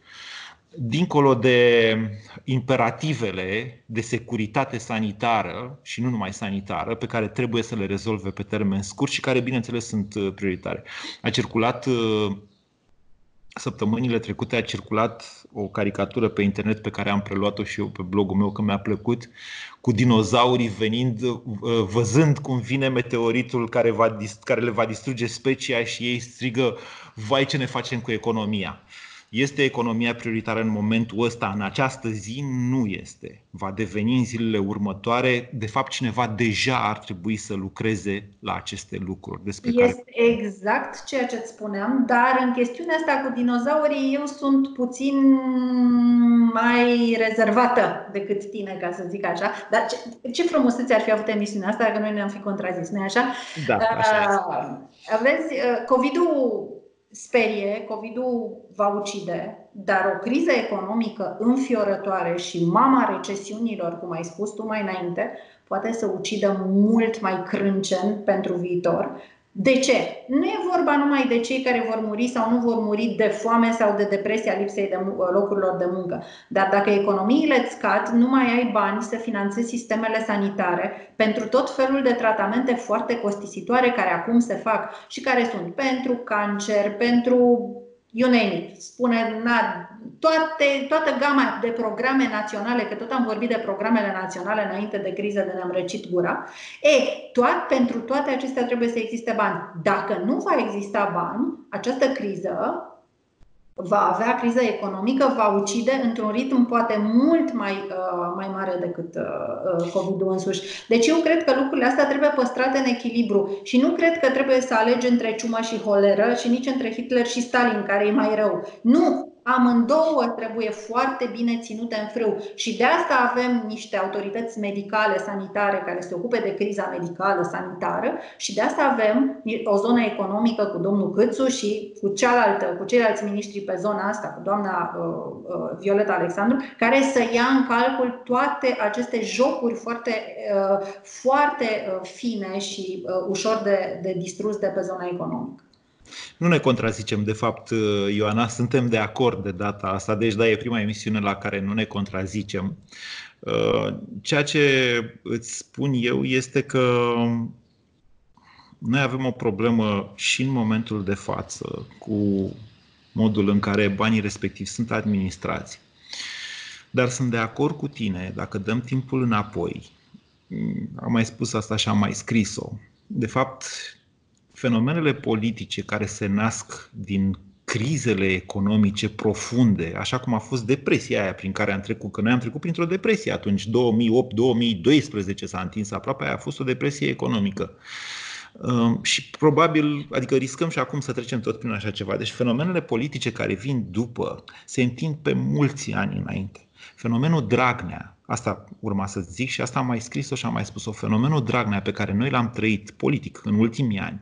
dincolo de imperativele de securitate sanitară și nu numai sanitară, pe care trebuie să le rezolve pe termen scurt și care, bineînțeles, sunt uh, prioritare. A circulat uh, săptămânile trecute a circulat o caricatură pe internet pe care am preluat-o și eu pe blogul meu că mi-a plăcut cu dinozaurii venind, uh, văzând cum vine meteoritul care, va, care le va distruge specia și ei strigă vai ce ne facem cu economia. Este economia prioritară în momentul ăsta, în această zi? Nu este. Va deveni în zilele următoare. De fapt, cineva deja ar trebui să lucreze la aceste lucruri. Despre este care... exact ceea ce îți spuneam, dar în chestiunea asta cu dinozaurii eu sunt puțin mai rezervată decât tine, ca să zic așa. Dar ce, ce frumusețe ar fi avut emisiunea asta dacă noi ne-am fi contrazis, nu așa? Da, așa uh, Vezi, uh, COVID-ul sperie, COVID-ul va ucide, dar o criză economică înfiorătoare și mama recesiunilor, cum ai spus tu mai înainte, poate să ucidă mult mai crâncen pentru viitor, de ce? Nu e vorba numai de cei care vor muri sau nu vor muri de foame sau de depresia lipsei de locurilor de muncă. Dar dacă economiile îți scad, nu mai ai bani să finanțezi sistemele sanitare pentru tot felul de tratamente foarte costisitoare care acum se fac și care sunt pentru cancer, pentru you name it, spune na, toate, toată gama de programe naționale, că tot am vorbit de programele naționale înainte de criză de ne-am răcit gura, e, toat, pentru toate acestea trebuie să existe bani. Dacă nu va exista bani, această criză va avea criză economică, va ucide într-un ritm poate mult mai, uh, mai mare decât uh, uh, COVID-ul însuși. Deci eu cred că lucrurile astea trebuie păstrate în echilibru și nu cred că trebuie să alegi între ciumă și holeră și nici între Hitler și Stalin, care e mai rău. Nu! Amândouă trebuie foarte bine ținute în frâu și de asta avem niște autorități medicale, sanitare, care se ocupe de criza medicală, sanitară și de asta avem o zonă economică cu domnul Câțu și cu cealaltă, cu ceilalți miniștri pe zona asta, cu doamna uh, uh, Violeta Alexandru, care să ia în calcul toate aceste jocuri foarte, uh, foarte uh, fine și uh, ușor de, de distrus de pe zona economică. Nu ne contrazicem, de fapt, Ioana, suntem de acord de data asta, deci da, e prima emisiune la care nu ne contrazicem. Uh, ceea ce îți spun eu este că noi avem o problemă și în momentul de față cu modul în care banii respectivi sunt administrați. Dar sunt de acord cu tine, dacă dăm timpul înapoi, am mai spus asta și am mai scris-o. De fapt, fenomenele politice care se nasc din crizele economice profunde, așa cum a fost depresia aia prin care am trecut, că noi am trecut printr-o depresie atunci, 2008-2012 s-a întins aproape, aia a fost o depresie economică. Um, și probabil, adică riscăm și acum să trecem tot prin așa ceva. Deci fenomenele politice care vin după se întind pe mulți ani înainte. Fenomenul Dragnea, asta urma să zic și asta am mai scris-o și am mai spus-o, fenomenul Dragnea pe care noi l-am trăit politic în ultimii ani,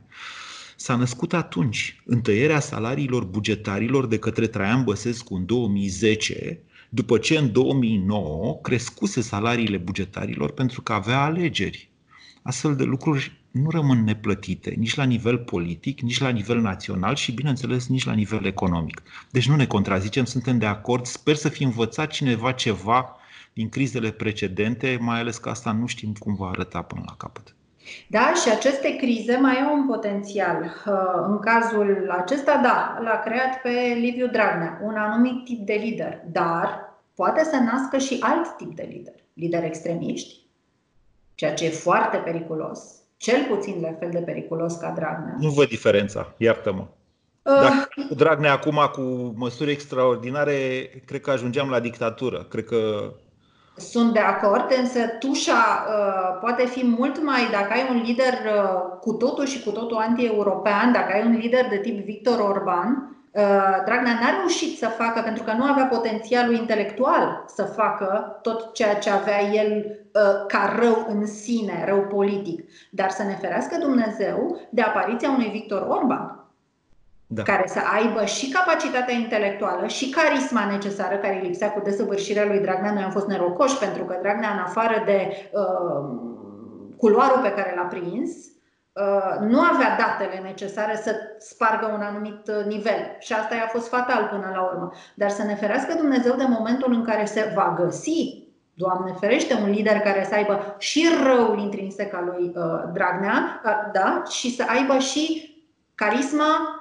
s-a născut atunci în tăierea salariilor bugetarilor de către Traian Băsescu în 2010, după ce în 2009 crescuse salariile bugetarilor pentru că avea alegeri. Astfel de lucruri nu rămân neplătite nici la nivel politic, nici la nivel național și, bineînțeles, nici la nivel economic. Deci nu ne contrazicem, suntem de acord. Sper să fi învățat cineva ceva din crizele precedente, mai ales că asta nu știm cum va arăta până la capăt. Da, și aceste crize mai au un potențial. Uh, în cazul acesta, da, l-a creat pe Liviu Dragnea, un anumit tip de lider, dar poate să nască și alt tip de lider, lideri extremiști, ceea ce e foarte periculos, cel puțin la fel de periculos ca Dragnea. Nu văd diferența, iartă-mă. Uh. Dacă cu Dragnea acum cu măsuri extraordinare, cred că ajungeam la dictatură. Cred că sunt de acord, însă tușa uh, poate fi mult mai, dacă ai un lider uh, cu totul și cu totul anti-european, dacă ai un lider de tip Victor Orban, uh, Dragnea n-a reușit să facă, pentru că nu avea potențialul intelectual să facă tot ceea ce avea el uh, ca rău în sine, rău politic. Dar să ne ferească Dumnezeu de apariția unui Victor Orban da. care să aibă și capacitatea intelectuală și carisma necesară care îi lipsea cu desăvârșirea lui Dragnea. Noi am fost nerocoși pentru că Dragnea, în afară de uh, culoarul pe care l-a prins, uh, nu avea datele necesare să spargă un anumit uh, nivel. Și asta i-a fost fatal până la urmă. Dar să ne ferească Dumnezeu de momentul în care se va găsi Doamne ferește, un lider care să aibă și răul intrinsec al lui uh, Dragnea, uh, da, și să aibă și carisma,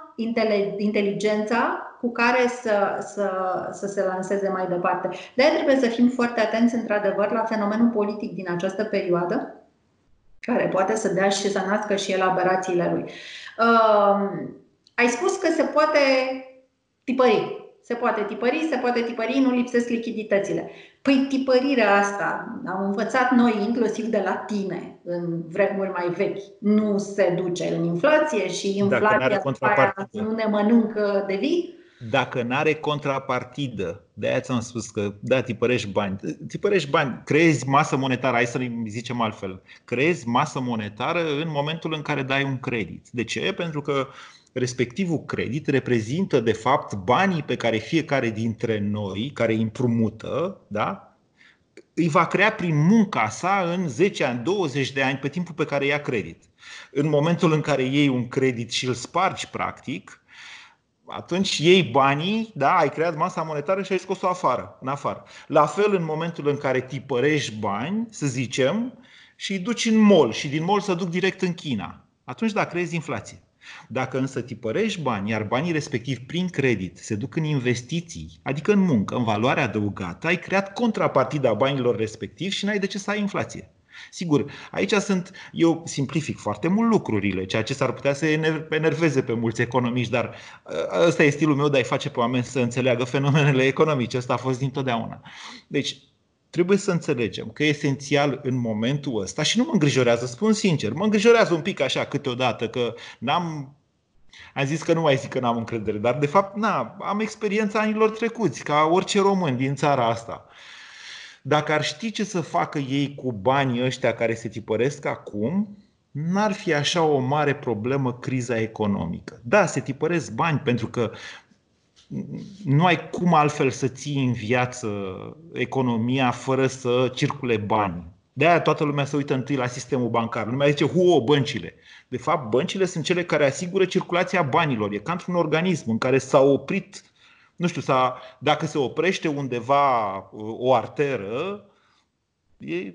inteligența cu care să, să, să se lanseze mai departe. de trebuie să fim foarte atenți, într-adevăr, la fenomenul politic din această perioadă, care poate să dea și să nască și el aberațiile lui. Uh, ai spus că se poate tipări. Se poate tipări, se poate tipări, nu lipsesc lichiditățile. Păi tipărirea asta, am învățat noi inclusiv de la tine în vremuri mai vechi, nu se duce în inflație și inflația nu ne mănâncă de vii? Dacă nu are contrapartidă, de aia ți-am spus că da, tipărești bani. Tipărești bani, creezi masă monetară, hai să zicem altfel. Creezi masă monetară în momentul în care dai un credit. De ce? Pentru că respectivul credit reprezintă de fapt banii pe care fiecare dintre noi care împrumută, da, îi va crea prin munca sa în 10 ani, 20 de ani, pe timpul pe care ia credit. În momentul în care iei un credit și îl spargi practic, atunci iei banii, da, ai creat masa monetară și ai scos-o afară, în afară. La fel, în momentul în care tipărești bani, să zicem, și îi duci în mall și din mall să duc direct în China, atunci da, creezi inflație. Dacă însă tipărești bani, iar banii respectiv prin credit se duc în investiții, adică în muncă, în valoare adăugată, ai creat contrapartida banilor respectiv și n-ai de ce să ai inflație. Sigur, aici sunt, eu simplific foarte mult lucrurile, ceea ce s-ar putea să enerveze pe mulți economiști, dar ă, ăsta e stilul meu de a-i face pe oameni să înțeleagă fenomenele economice. Ăsta a fost dintotdeauna. Deci, trebuie să înțelegem că e esențial în momentul ăsta și nu mă îngrijorează, spun sincer, mă îngrijorează un pic așa câteodată că n-am am zis că nu mai zic că n-am încredere, dar de fapt na, am experiența anilor trecuți, ca orice român din țara asta. Dacă ar ști ce să facă ei cu banii ăștia care se tipăresc acum, n-ar fi așa o mare problemă criza economică. Da, se tipăresc bani pentru că nu ai cum altfel să ții în viață economia fără să circule bani. De aia toată lumea se uită întâi la sistemul bancar. Lumea zice, huo, băncile. De fapt, băncile sunt cele care asigură circulația banilor. E ca într-un organism în care s-a oprit, nu știu, s-a, dacă se oprește undeva uh, o arteră, e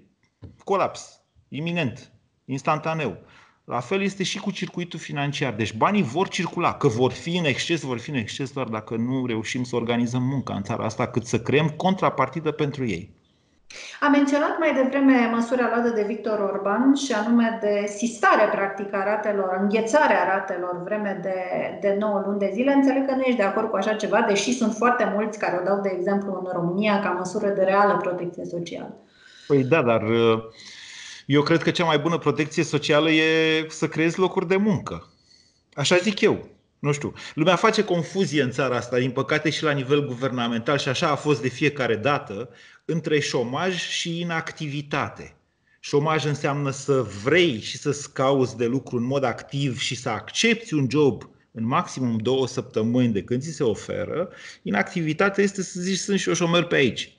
colaps, iminent, instantaneu. La fel este și cu circuitul financiar. Deci banii vor circula, că vor fi în exces, vor fi în exces doar dacă nu reușim să organizăm munca în țara asta, cât să creăm contrapartidă pentru ei. Am menționat mai devreme măsura luată de Victor Orban și anume de sistare practic a ratelor, înghețarea ratelor vreme de, de 9 luni de zile. Înțeleg că nu ești de acord cu așa ceva, deși sunt foarte mulți care o dau de exemplu în România ca măsură de reală protecție socială. Păi da, dar uh, eu cred că cea mai bună protecție socială e să creezi locuri de muncă. Așa zic eu. Nu știu. Lumea face confuzie în țara asta, din păcate și la nivel guvernamental, și așa a fost de fiecare dată, între șomaj și inactivitate. Șomaj înseamnă să vrei și să-ți cauți de lucru în mod activ și să accepti un job în maximum două săptămâni de când ți se oferă. Inactivitatea este să zici sunt și eu șomer pe aici.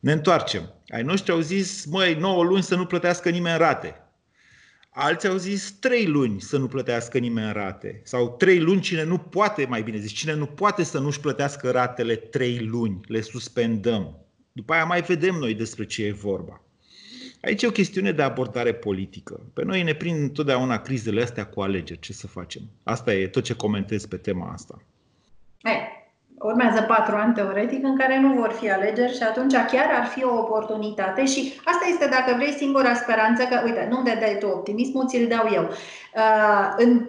Ne întoarcem. Ai noștri au zis, măi, 9 luni să nu plătească nimeni rate. Alții au zis 3 luni să nu plătească nimeni rate. Sau 3 luni cine nu poate, mai bine zis, cine nu poate să nu-și plătească ratele 3 luni, le suspendăm. După aia mai vedem noi despre ce e vorba. Aici e o chestiune de abordare politică. Pe noi ne prind întotdeauna crizele astea cu alegeri. Ce să facem? Asta e tot ce comentez pe tema asta. Hey, urmează patru ani teoretic în care nu vor fi alegeri și atunci chiar ar fi o oportunitate și asta este, dacă vrei, singura speranță că, uite, nu de dai tu optimismul, ți-l dau eu. Uh, în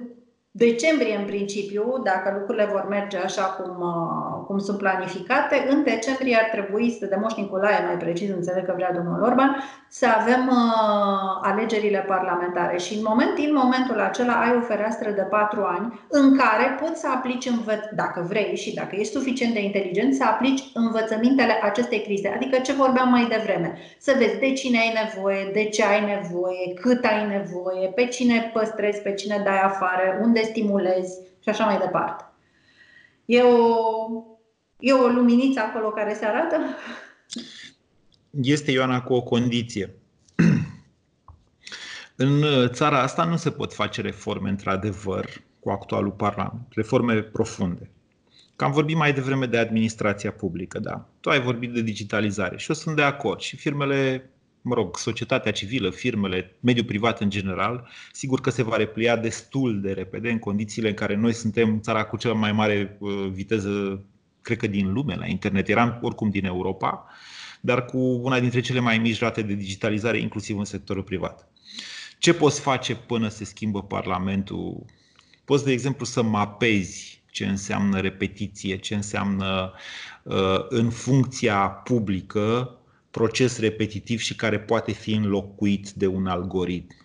decembrie, în principiu, dacă lucrurile vor merge așa cum, uh, cum sunt planificate, în decembrie ar trebui să, de Moș Nicolae, mai precis, înțeleg că vrea domnul Orban, să avem uh, alegerile parlamentare. Și în, moment, în momentul acela ai o fereastră de patru ani în care poți să aplici, învăț, dacă vrei și dacă ești suficient de inteligent, să aplici învățămintele acestei crize. Adică ce vorbeam mai devreme. Să vezi de cine ai nevoie, de ce ai nevoie, cât ai nevoie, pe cine păstrezi, pe cine dai afară, unde stimulezi și așa mai departe. E o, e o luminiță acolo care se arată? Este, Ioana, cu o condiție. În țara asta nu se pot face reforme, într-adevăr, cu actualul Parlament, reforme profunde. Că am vorbit mai devreme de administrația publică, da. Tu ai vorbit de digitalizare și eu sunt de acord. Și firmele, mă rog, societatea civilă, firmele, mediul privat în general, sigur că se va replia destul de repede în condițiile în care noi suntem țara cu cea mai mare uh, viteză, cred că din lume la internet. Eram oricum din Europa, dar cu una dintre cele mai mici rate de digitalizare, inclusiv în sectorul privat. Ce poți face până se schimbă Parlamentul? Poți, de exemplu, să mapezi ce înseamnă repetiție, ce înseamnă uh, în funcția publică proces repetitiv și care poate fi înlocuit de un algoritm.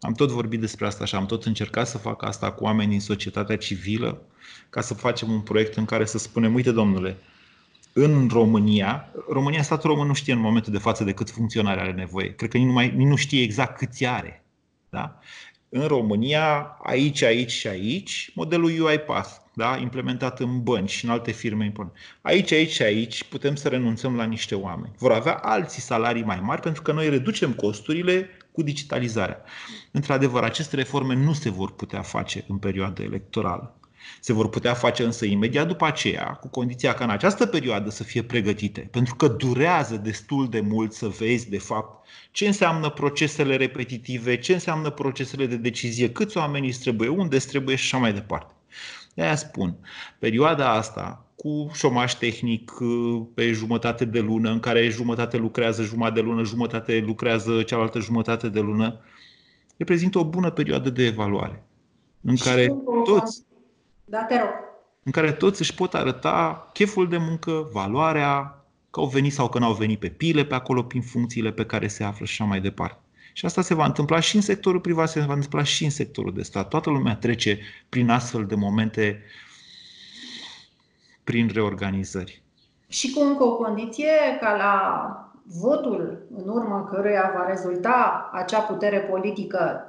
Am tot vorbit despre asta și am tot încercat să fac asta cu oameni din societatea civilă ca să facem un proiect în care să spunem, uite domnule, în România, România, statul român nu știe în momentul de față de cât funcționare are nevoie. Cred că nici nu, mai, nici nu știe exact câți are. Da? În România, aici, aici și aici, modelul UiPath da? implementat în bănci și în alte firme importante. Aici, aici și aici putem să renunțăm la niște oameni. Vor avea alții salarii mai mari pentru că noi reducem costurile cu digitalizarea. Într-adevăr, aceste reforme nu se vor putea face în perioada electorală. Se vor putea face însă imediat după aceea, cu condiția ca în această perioadă să fie pregătite, pentru că durează destul de mult să vezi, de fapt, ce înseamnă procesele repetitive, ce înseamnă procesele de decizie, câți oameni îți trebuie, unde îți trebuie și așa mai departe. De aia spun, perioada asta cu șomaș tehnic pe jumătate de lună, în care jumătate lucrează jumătate de lună, jumătate lucrează cealaltă jumătate de lună, reprezintă o bună perioadă de evaluare în care toți da, te rog. în care toți își pot arăta cheful de muncă, valoarea, că au venit sau că n-au venit pe pile pe acolo, prin funcțiile pe care se află și așa mai departe. Și asta se va întâmpla și în sectorul privat, se va întâmpla și în sectorul de stat. Toată lumea trece prin astfel de momente, prin reorganizări. Și cu încă o condiție, ca la votul în urma căruia va rezulta acea putere politică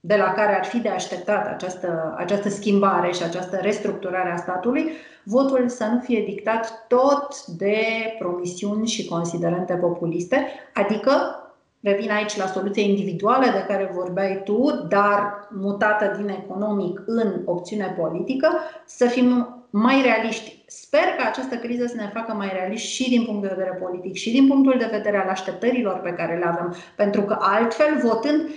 de la care ar fi de așteptat această, această schimbare și această restructurare a statului, votul să nu fie dictat tot de promisiuni și considerente populiste, adică Revin aici la soluția individuală de care vorbeai tu, dar mutată din economic în opțiune politică, să fim mai realiști. Sper că această criză să ne facă mai realiști și din punct de vedere politic și din punctul de vedere al așteptărilor pe care le avem. Pentru că altfel, votând,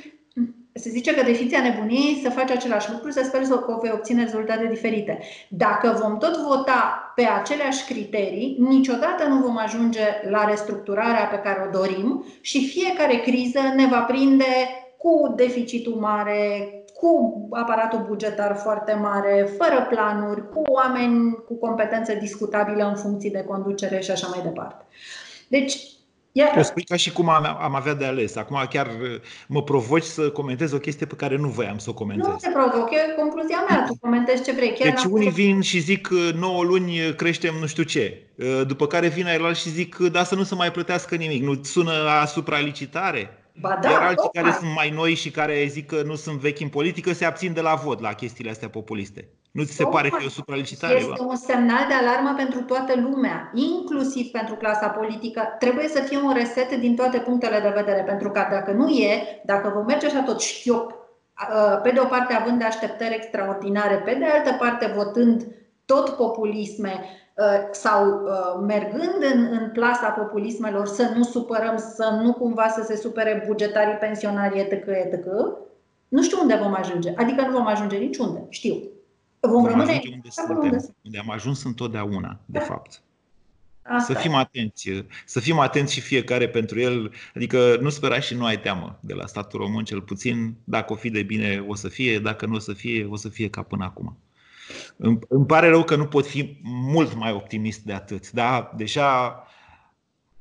se zice că definiția nebuniei să faci același lucru, să speri că vei obține rezultate diferite. Dacă vom tot vota pe aceleași criterii, niciodată nu vom ajunge la restructurarea pe care o dorim și fiecare criză ne va prinde cu deficitul mare, cu aparatul bugetar foarte mare, fără planuri, cu oameni cu competențe discutabile în funcții de conducere și așa mai departe. Deci, Iată. O spui ca și cum am, am avea de ales. Acum chiar uh, mă provoci să comentez o chestie pe care nu voiam să o comentez. Nu te provoc, e concluzia mea, tu comentezi ce vrei. Chiar deci unii vin și zic 9 luni creștem nu știu ce. Uh, după care vin aia și zic da să nu se mai plătească nimic. Nu sună asupra licitare? Ba da, Iar alții care sunt mai noi și care zic că nu sunt vechi în politică se abțin de la vot la chestiile astea populiste. Nu ți se pare că e o supralicitare? Este un semnal de alarmă pentru toată lumea, inclusiv pentru clasa politică. Trebuie să fie un reset din toate punctele de vedere, pentru că dacă nu e, dacă vom merge așa tot șchiop, pe de o parte având de așteptări extraordinare, pe de altă parte votând tot populisme, sau mergând în, în plasa populismelor să nu supărăm, să nu cumva să se supere bugetarii, pensionarii, etc., etc., nu știu unde vom ajunge. Adică nu vom ajunge niciunde, știu. Vom, rămâne unde, unde, unde am ajuns întotdeauna, de da. fapt. Asta. Să fim atenți, să fim atenți și fiecare pentru el, adică nu spera și nu ai teamă de la statul român cel puțin, dacă o fi de bine o să fie, dacă nu o să fie, o să fie ca până acum. Îmi, îmi pare rău că nu pot fi mult mai optimist de atât, dar deja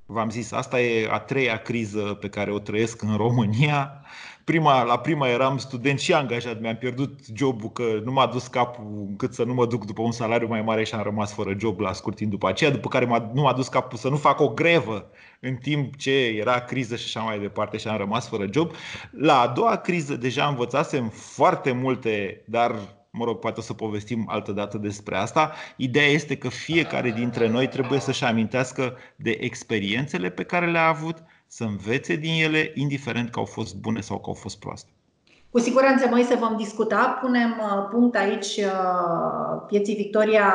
v-am zis, asta e a treia criză pe care o trăiesc în România prima, la prima eram student și angajat, mi-am pierdut jobul că nu m-a dus capul încât să nu mă duc după un salariu mai mare și am rămas fără job la scurt timp după aceea, după care m-a, nu m-a dus capul să nu fac o grevă în timp ce era criză și așa mai departe și am rămas fără job. La a doua criză deja învățasem foarte multe, dar mă rog, poate o să povestim altă dată despre asta. Ideea este că fiecare dintre noi trebuie să-și amintească de experiențele pe care le-a avut, să învețe din ele, indiferent că au fost bune sau că au fost proaste. Cu siguranță mai să vom discuta. Punem uh, punct aici uh, pieții Victoria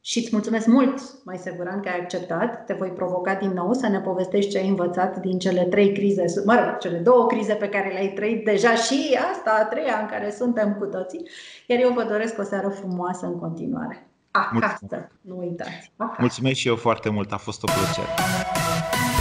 și îți mulțumesc mult, mai siguran că ai acceptat. Te voi provoca din nou să ne povestești ce ai învățat din cele trei crize, mă rog, cele două crize pe care le-ai trăit deja și asta, a treia în care suntem cu toții. Iar eu vă doresc o seară frumoasă în continuare. Acasă, Mulțumesc. nu uitați. Acasă. Mulțumesc și eu foarte mult, a fost o plăcere.